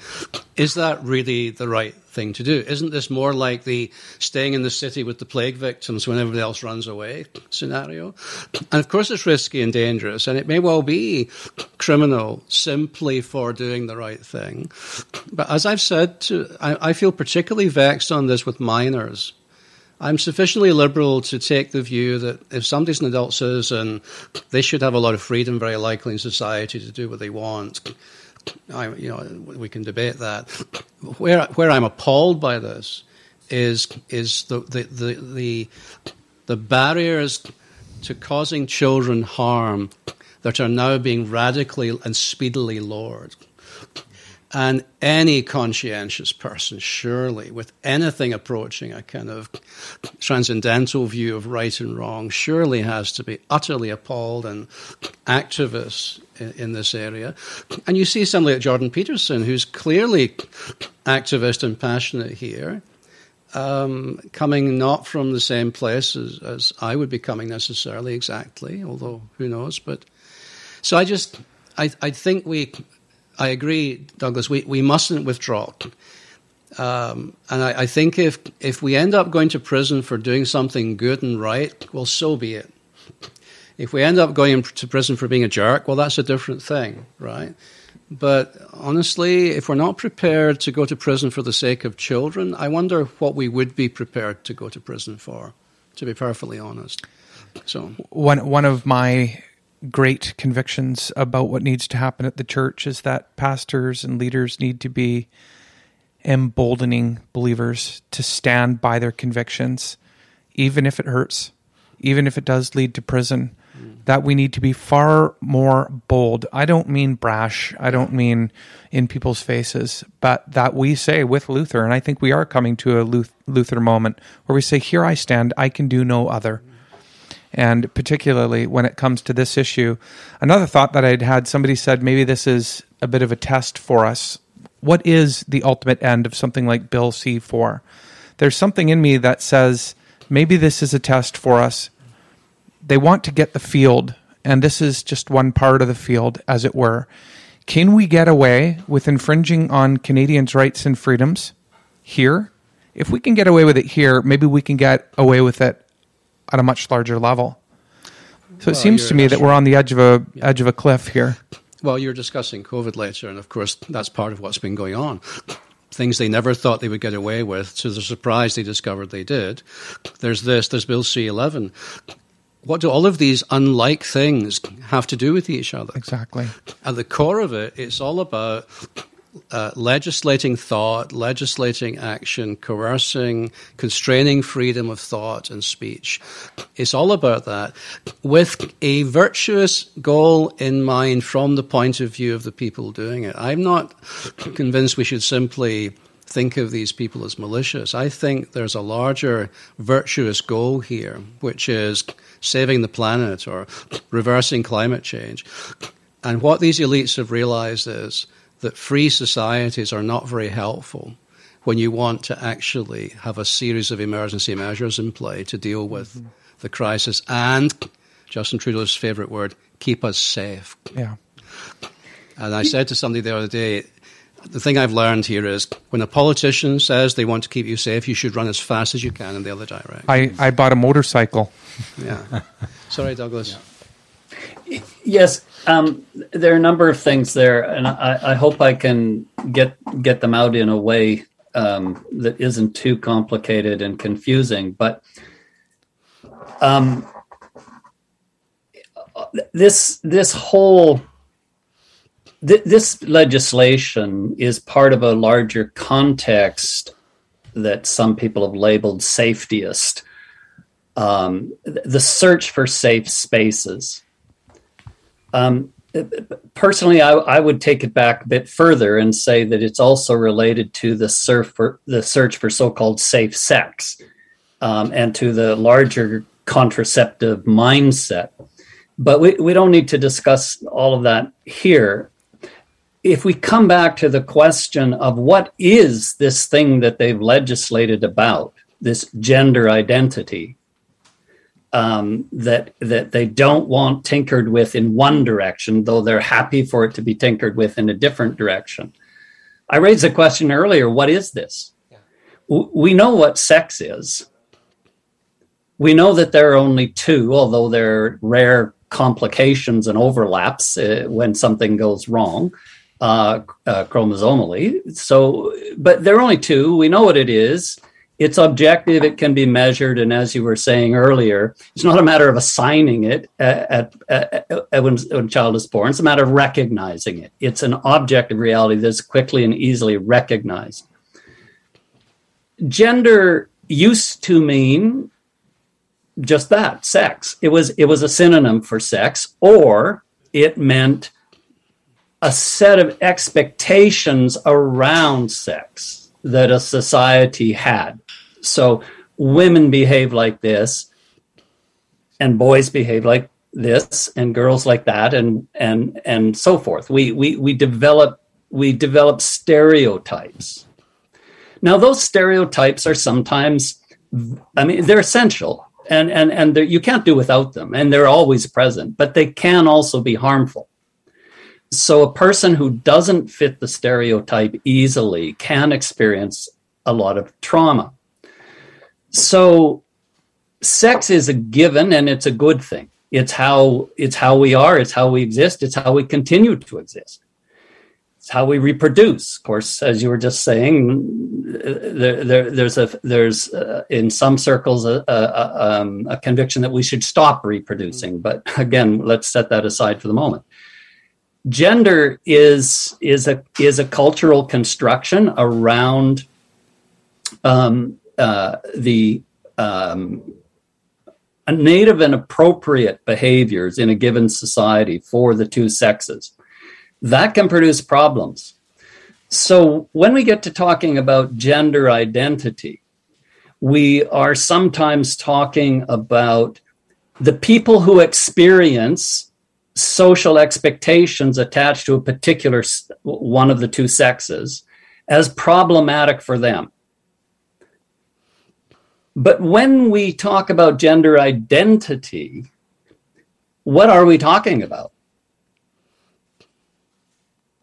S4: is that really the right thing to do. Isn't this more like the staying in the city with the plague victims when everybody else runs away scenario? And of course, it's risky and dangerous, and it may well be criminal simply for doing the right thing. But as I've said, to, I, I feel particularly vexed on this with minors. I'm sufficiently liberal to take the view that if somebody's an adult citizen, they should have a lot of freedom, very likely, in society to do what they want. I, you know, we can debate that. Where where I'm appalled by this is is the the the the, the barriers to causing children harm that are now being radically and speedily lowered. And any conscientious person, surely, with anything approaching a kind of transcendental view of right and wrong, surely has to be utterly appalled and activist in, in this area. And you see somebody like Jordan Peterson, who's clearly activist and passionate here, um, coming not from the same place as, as I would be coming necessarily exactly, although who knows. But so I just, I, I think we I agree, Douglas. We, we mustn't withdraw. Um, and I, I, think if if we end up going to prison for doing something good and right, well, so be it. If we end up going to prison for being a jerk, well, that's a different thing, right? But honestly, if we're not prepared to go to prison for the sake of children, I wonder what we would be prepared to go to prison for. To be perfectly honest, so
S1: one one of my great convictions about what needs to happen at the church is that pastors and leaders need to be emboldening believers to stand by their convictions, even if it hurts, even if it does lead to prison. Mm. That we need to be far more bold. I don't mean brash, I don't mean in people's faces, but that we say with Luther, and I think we are coming to a Luther moment where we say, Here I stand, I can do no other and particularly when it comes to this issue. Another thought that I'd had somebody said maybe this is a bit of a test for us. What is the ultimate end of something like Bill C 4? There's something in me that says maybe this is a test for us. They want to get the field, and this is just one part of the field, as it were. Can we get away with infringing on Canadians' rights and freedoms here? If we can get away with it here, maybe we can get away with it at a much larger level. So it seems to me that we're on the edge of a edge of a cliff here.
S4: Well, you're discussing COVID later, and of course, that's part of what's been going on. Things they never thought they would get away with, to the surprise they discovered they did. There's this, there's Bill C 11. What do all of these unlike things have to do with each other?
S1: Exactly.
S4: At the core of it, it's all about uh, legislating thought, legislating action, coercing, constraining freedom of thought and speech. It's all about that with a virtuous goal in mind from the point of view of the people doing it. I'm not convinced we should simply think of these people as malicious. I think there's a larger virtuous goal here, which is saving the planet or reversing climate change. And what these elites have realized is that free societies are not very helpful when you want to actually have a series of emergency measures in play to deal with mm-hmm. the crisis and, Justin Trudeau's favorite word, keep us safe.
S1: Yeah.
S4: And I said to somebody the other day, the thing I've learned here is when a politician says they want to keep you safe, you should run as fast as you can in the other direction.
S1: I, I bought a motorcycle.
S4: Yeah. Sorry, Douglas.
S6: Yeah. Yes, um, there are a number of things there, and I, I, hope I can get get them out in a way um, that isn't too complicated and confusing. But um, this this whole th- this legislation is part of a larger context that some people have labeled safetyist. Um, the search for safe spaces. Um, personally, I, I, would take it back a bit further and say that it's also related to the, for, the search for so-called safe sex um, and to the larger contraceptive mindset. But we, we don't need to discuss all of that here. If we come back to the question of what is this thing that they've legislated about, this gender identity, um, that that they don't want tinkered with in one direction, though they're happy for it to be tinkered with in a different direction. I raised a question earlier: What is this? Yeah. W- we know what sex is. We know that there are only two, although there are rare complications and overlaps uh, when something goes wrong uh, uh, chromosomally. So, but there are only two. We know what it is it's objective it can be measured and as you were saying earlier it's not a matter of assigning it at, at, at when, when child is born it's a matter of recognizing it. It's an objective reality that's quickly and easily recognized. Gender used to mean just that sex. It was it was a synonym for sex or it meant a set of expectations around sex that a society had so women behave like this, and boys behave like this, and girls like that, and and and so forth. We we we develop we develop stereotypes. Now those stereotypes are sometimes, I mean, they're essential, and and and you can't do without them, and they're always present. But they can also be harmful. So a person who doesn't fit the stereotype easily can experience a lot of trauma. So sex is a given and it's a good thing. It's how it's how we are, it's how we exist, it's how we continue to exist. It's how we reproduce. Of course, as you were just saying, there, there, there's a there's uh, in some circles a, a, um, a conviction that we should stop reproducing. But again, let's set that aside for the moment. Gender is is a is a cultural construction around um, uh, the um, native and appropriate behaviors in a given society for the two sexes. That can produce problems. So when we get to talking about gender identity, we are sometimes talking about the people who experience social expectations attached to a particular one of the two sexes as problematic for them. But when we talk about gender identity, what are we talking about?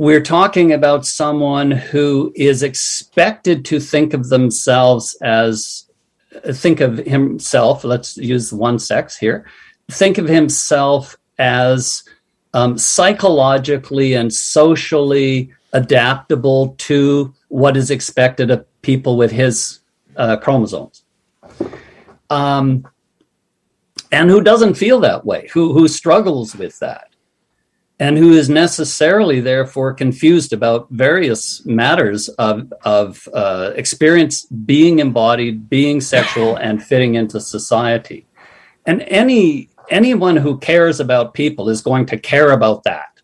S6: we're talking about someone who is expected to think of themselves as think of himself let's use one sex here think of himself as um, psychologically and socially adaptable to what is expected of people with his uh, chromosomes um, and who doesn't feel that way who who struggles with that and who is necessarily therefore confused about various matters of, of uh, experience being embodied, being sexual, and fitting into society. And any anyone who cares about people is going to care about that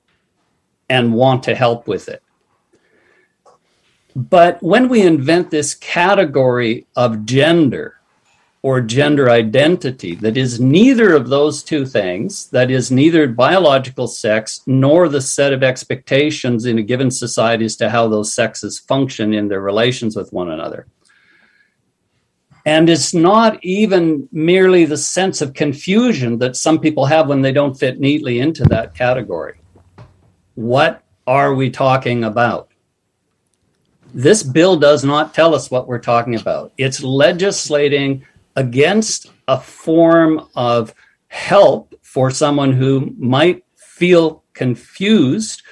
S6: and want to help with it. But when we invent this category of gender, or gender identity that is neither of those two things, that is neither biological sex nor the set of expectations in a given society as to how those sexes function in their relations with one another. And it's not even merely the sense of confusion that some people have when they don't fit neatly into that category. What are we talking about? This bill does not tell us what we're talking about. It's legislating against a form of help for someone who might feel confused.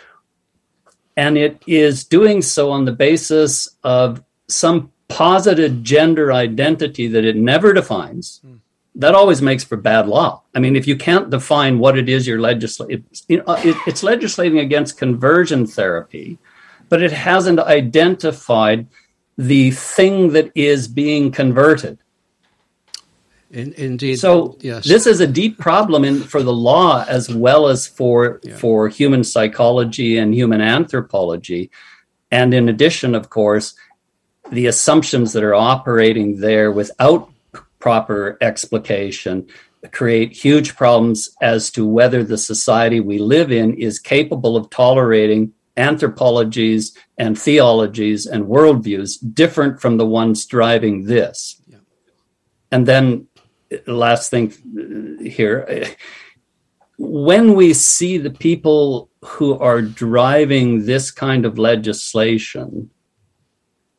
S6: And it is doing so on the basis of some posited gender identity that it never defines. Mm. That always makes for bad law. I mean, if you can't define what it is you're legislating, you know, it, it's legislating against conversion therapy, but it hasn't identified the thing that is being converted.
S4: In, indeed.
S6: So yes. this is a deep problem in, for the law as well as for yeah. for human psychology and human anthropology, and in addition, of course, the assumptions that are operating there without proper explication create huge problems as to whether the society we live in is capable of tolerating anthropologies and theologies and worldviews different from the ones driving this. Yeah. And then last thing uh, here. When we see the people who are driving this kind of legislation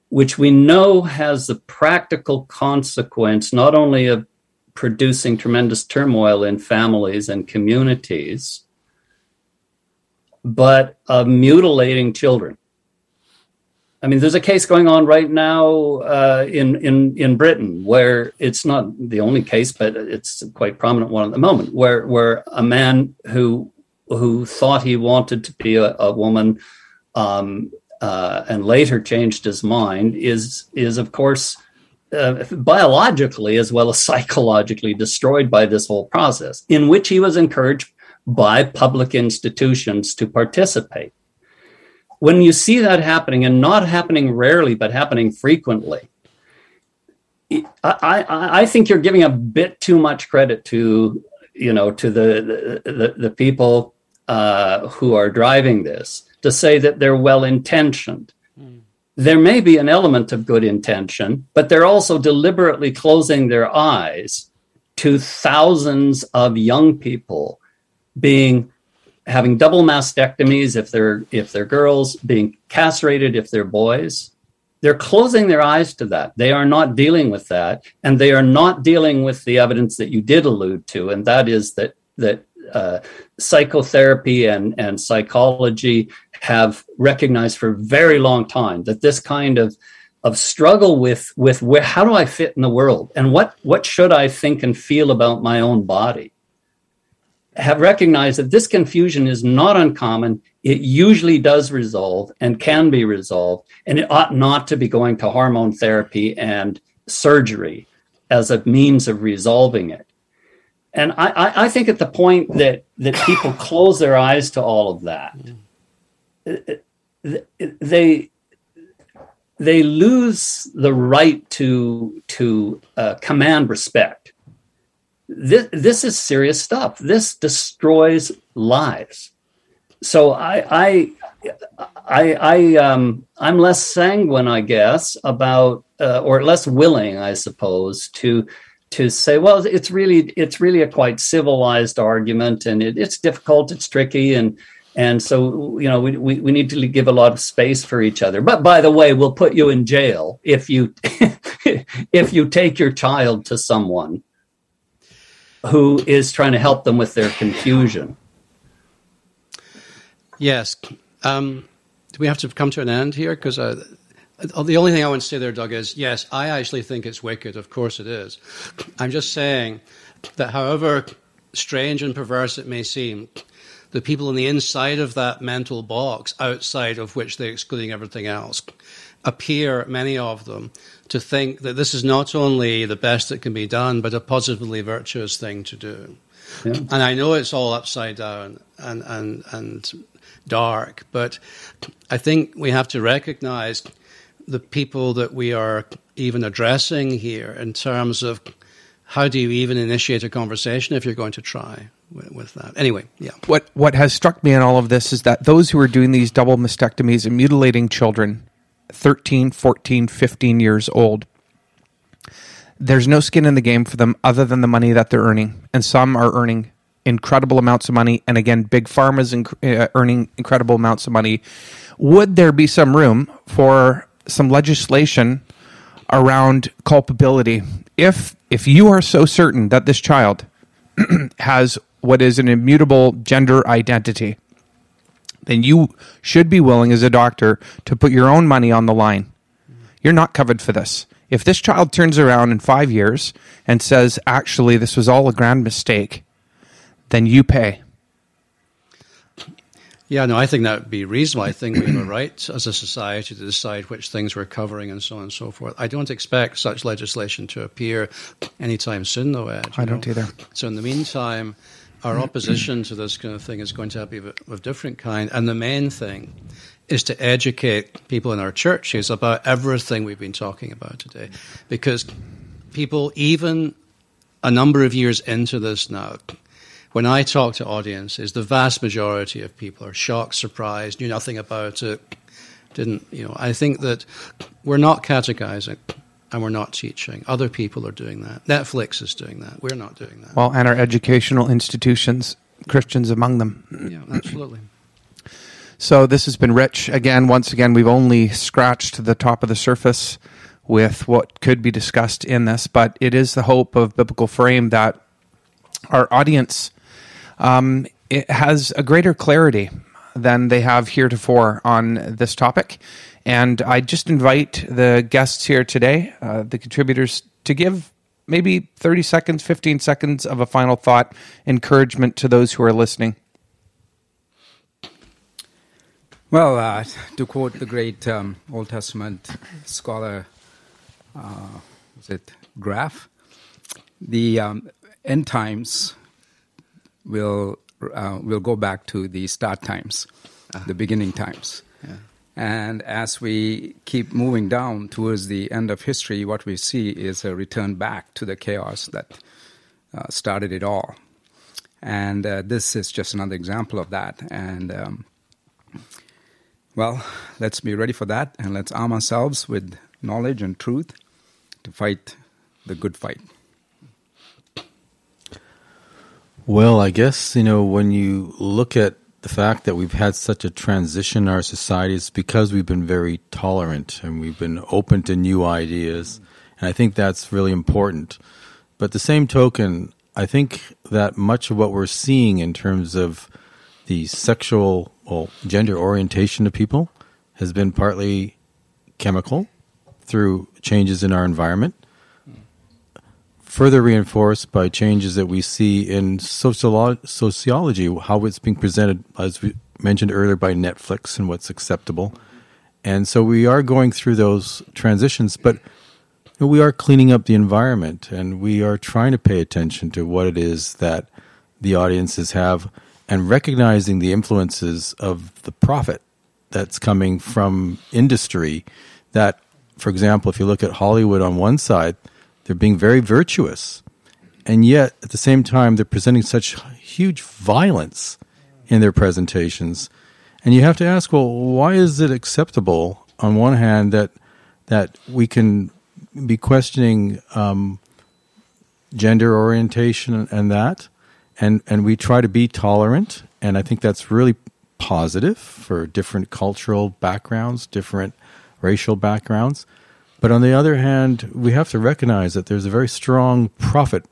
S6: which we know has the practical consequence not only of producing tremendous turmoil in families and communities but of mutilating children I mean, there's a case going on right now uh, in in in Britain where it's not the only case, but it's a quite prominent one at the moment, where where a man who who thought he wanted to be a, a woman um, uh, and later changed his mind is is of course uh, biologically as well as psychologically destroyed by this whole process, in which he was encouraged by public institutions to participate when you see that happening and not happening rarely but happening frequently I, I, I think you're giving a bit too much credit to you know to the the, the people uh, who are driving this to say that they're well intentioned mm. there may be an element of good intention but they're also deliberately closing their eyes to thousands of young people being having double mastectomies if they're if they're girls, being castrated if they're boys. They're closing their eyes to that. They are not dealing with that, and they are not dealing with the evidence that you did allude to, and that is that that uh, psychotherapy and and psychology have recognized for a very long time that this kind of of struggle with with where how do I fit in the world and what what should I think and feel about my own body have recognized that this confusion is not uncommon. It usually does resolve and can be resolved, and it ought not to be going to hormone therapy and surgery as a means of resolving it. And I, I think at the point that, that people close their eyes to all of that, they they lose the right to to uh, command respect this this is serious stuff. This destroys lives. So I I I, I um I'm less sanguine, I guess, about uh, or less willing, I suppose, to to say, well, it's really it's really a quite civilized argument, and it, it's difficult, it's tricky, and And so, you know, we, we, we need to give a lot of space for each other. But by the way, we'll put you in jail if you if you take your child to someone who is trying to help them with their confusion.
S4: Yes. Um, do we have to come to an end here? Because uh, the only thing I want to say there, Doug, is yes, I actually think it's wicked. Of course it is. I'm just saying that however strange and perverse it may seem, the people on the inside of that mental box, outside of which they're excluding everything else, appear, many of them, to think that this is not only the best that can be done, but a positively virtuous thing to do. Yeah. And I know it's all upside down and, and, and dark, but I think we have to recognize the people that we are even addressing here in terms of how do you even initiate a conversation if you're going to try with, that? Anyway, yeah.
S1: What what has struck me in all of this is that those who are doing these double mastectomies and mutilating children 13, 14, 15 years old, there's no skin in the game for them other than the money that they're earning. And some are earning incredible amounts of money. And again, big pharma's inc- uh, earning incredible amounts of money. Would there be some room for some legislation around culpability? If if you are so certain that this child has what is an immutable gender identity, then you should be willing as a doctor to put your own money on the line. You're not covered for this. If this child turns around in five years and says, actually, this was all a grand mistake, then you pay.
S4: Yeah, no, I think that would be reasonable. I think we have a right as a society to decide which things we're covering and so on and so forth. I don't expect such legislation to appear anytime soon, though, Ed.
S1: I don't either.
S4: So, in the meantime, our opposition to this kind of thing is going to be of a different kind. And the main thing is to educate people in our churches about everything we've been talking about today. Because people, even a number of years into this now, when I talk to audiences, the vast majority of people are shocked, surprised, knew nothing about it, didn't, you know. I think that we're not catechizing and we're not teaching. Other people are doing that. Netflix is doing that. We're not doing that.
S1: Well, and our educational institutions, Christians among them.
S4: Yeah, absolutely.
S1: So this has been rich. Again, once again, we've only scratched the top of the surface with what could be discussed in this, but it is the hope of Biblical Frame that our audience um, it has a greater clarity than they have heretofore on this topic. And I just invite the guests here today, uh, the contributors, to give maybe 30 seconds, 15 seconds of a final thought, encouragement to those who are listening.
S2: Well, uh, to quote the great um, Old Testament scholar, uh, was it Graf? The um, end times will uh, will go back to the start times, uh the beginning times. Yeah. And as we keep moving down towards the end of history, what we see is a return back to the chaos that uh, started it all. And uh, this is just another example of that. And um, well, let's be ready for that and let's arm ourselves with knowledge and truth to fight the good fight.
S3: Well, I guess, you know, when you look at the fact that we've had such a transition in our society is because we've been very tolerant and we've been open to new ideas. And I think that's really important. But the same token, I think that much of what we're seeing in terms of the sexual, well, gender orientation of people has been partly chemical through changes in our environment further reinforced by changes that we see in sociolo- sociology, how it's being presented, as we mentioned earlier, by Netflix and what's acceptable. And so we are going through those transitions, but we are cleaning up the environment and we are trying to pay attention to what it is that the audiences have and recognizing the influences of the profit that's coming from industry that for example if you look at hollywood on one side they're being very virtuous. And yet, at the same time, they're presenting such huge violence in their presentations. And you have to ask, well, why is it acceptable on one hand that that we can be questioning um, gender orientation and that, and and we try to be tolerant, and I think that's really positive for different cultural backgrounds, different racial backgrounds. But on the other hand, we have to recognize that there's a very strong profit,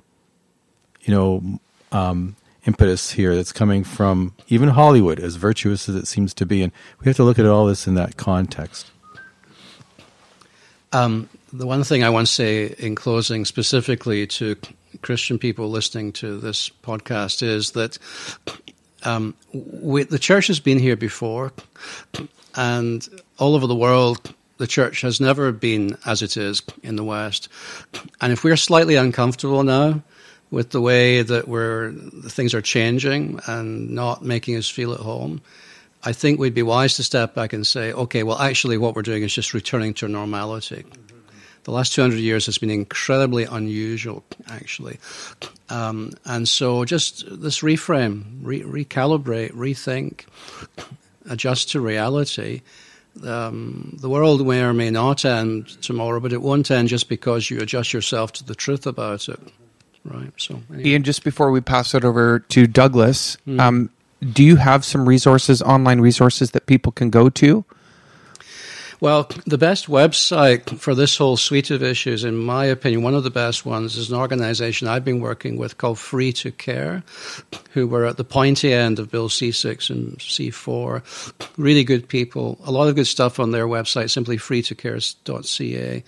S3: you know, um, impetus here that's coming from even Hollywood, as virtuous as it seems to be. And we have to look at all this in that context.
S4: Um, the one thing I want to say in closing, specifically to Christian people listening to this podcast, is that um, we, the church has been here before, and all over the world, the church has never been as it is in the West. And if we're slightly uncomfortable now with the way that we're things are changing and not making us feel at home, I think we'd be wise to step back and say, okay, well, actually, what we're doing is just returning to normality. The last 200 years has been incredibly unusual, actually. Um, and so just this reframe, re- recalibrate, rethink, adjust to reality. Um, the world may or may not end tomorrow, but it won't end just because you adjust yourself to the truth about it. Right. So,
S1: anyway. Iain, just before we pass it over to Douglas, mm. um, do you have some resources, online resources that people can go to?
S4: Well, the best website for this whole suite of issues, in my opinion, one of the best ones is an organization I've been working with called Free to Care, who were at the pointy end of Bill C6 and C4. Really good people. A lot of good stuff on their website, simply freetocare.ca.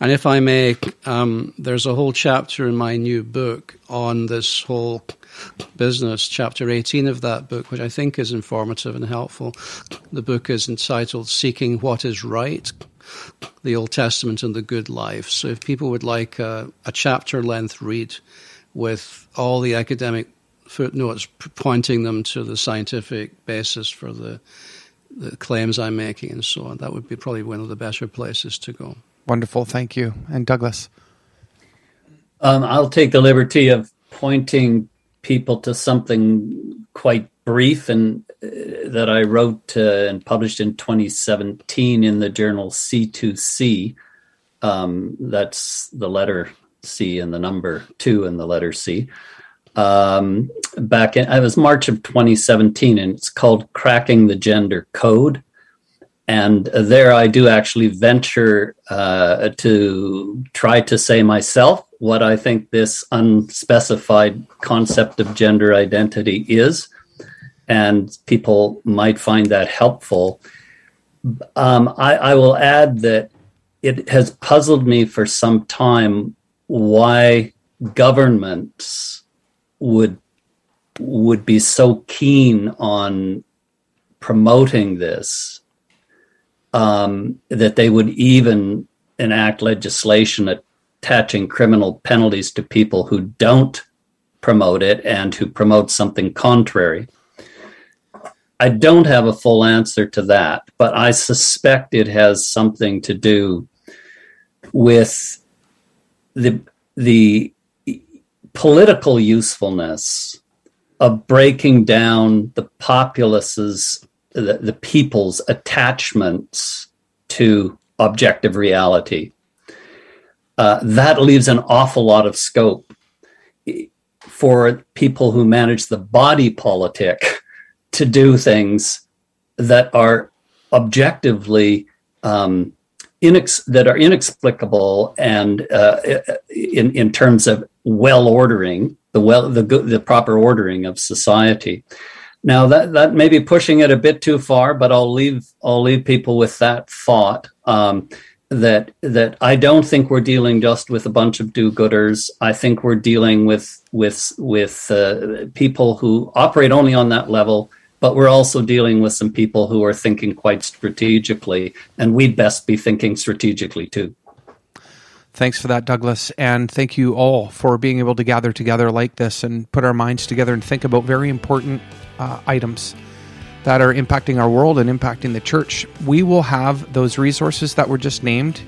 S4: And if I may, um, there's a whole chapter in my new book on this whole business, chapter 18 of that book, which I think is informative and helpful. The book is entitled Seeking What is Right The Old Testament and the Good Life. So if people would like a, a chapter length read with all the academic footnotes pointing them to the scientific basis for the, the claims I'm making and so on, that would be probably one of the better places to go.
S1: Wonderful. Thank you. And Douglas?
S6: Um, I'll take the liberty of pointing people to something quite brief and uh, that I wrote uh, and published in 2017 in the journal C2C. Um, that's the letter C and the number two and the letter C. Um, back in, it was March of 2017, and it's called Cracking the Gender Code. And there I do actually venture uh, to try to say myself what I think this unspecified concept of gender identity is. And people might find that helpful. Um, I, I will add that it has puzzled me for some time why governments would would be so keen on promoting this um, that they would even enact legislation attaching criminal penalties to people who don't promote it and who promote something contrary. I don't have a full answer to that, but I suspect it has something to do with the the political usefulness of breaking down the populace's the, the people's attachments to objective reality. Uh, that leaves an awful lot of scope for people who manage the body politic to do things that are objectively um, inex- that are inexplicable and uh, in in terms of well ordering the well the the proper ordering of society. Now that that may be pushing it a bit too far, but I'll leave I'll leave people with that thought um, that that I don't think we're dealing just with a bunch of do-gooders. I think we're dealing with with with uh, people who operate only on that level, but we're also dealing with some people who are thinking quite strategically, and we'd best be thinking strategically too.
S1: Thanks for that, Douglas. And thank you all for being able to gather together like this and put our minds together and think about very important uh, items that are impacting our world and impacting the church. We will have those resources that were just named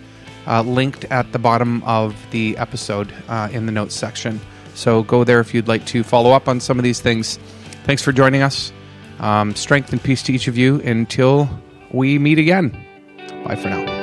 S1: uh, linked at the bottom of the episode uh, in the notes section. So go there if you'd like to follow up on some of these things. Thanks for joining us. Um, strength and peace to each of you until we meet again. Bye for now.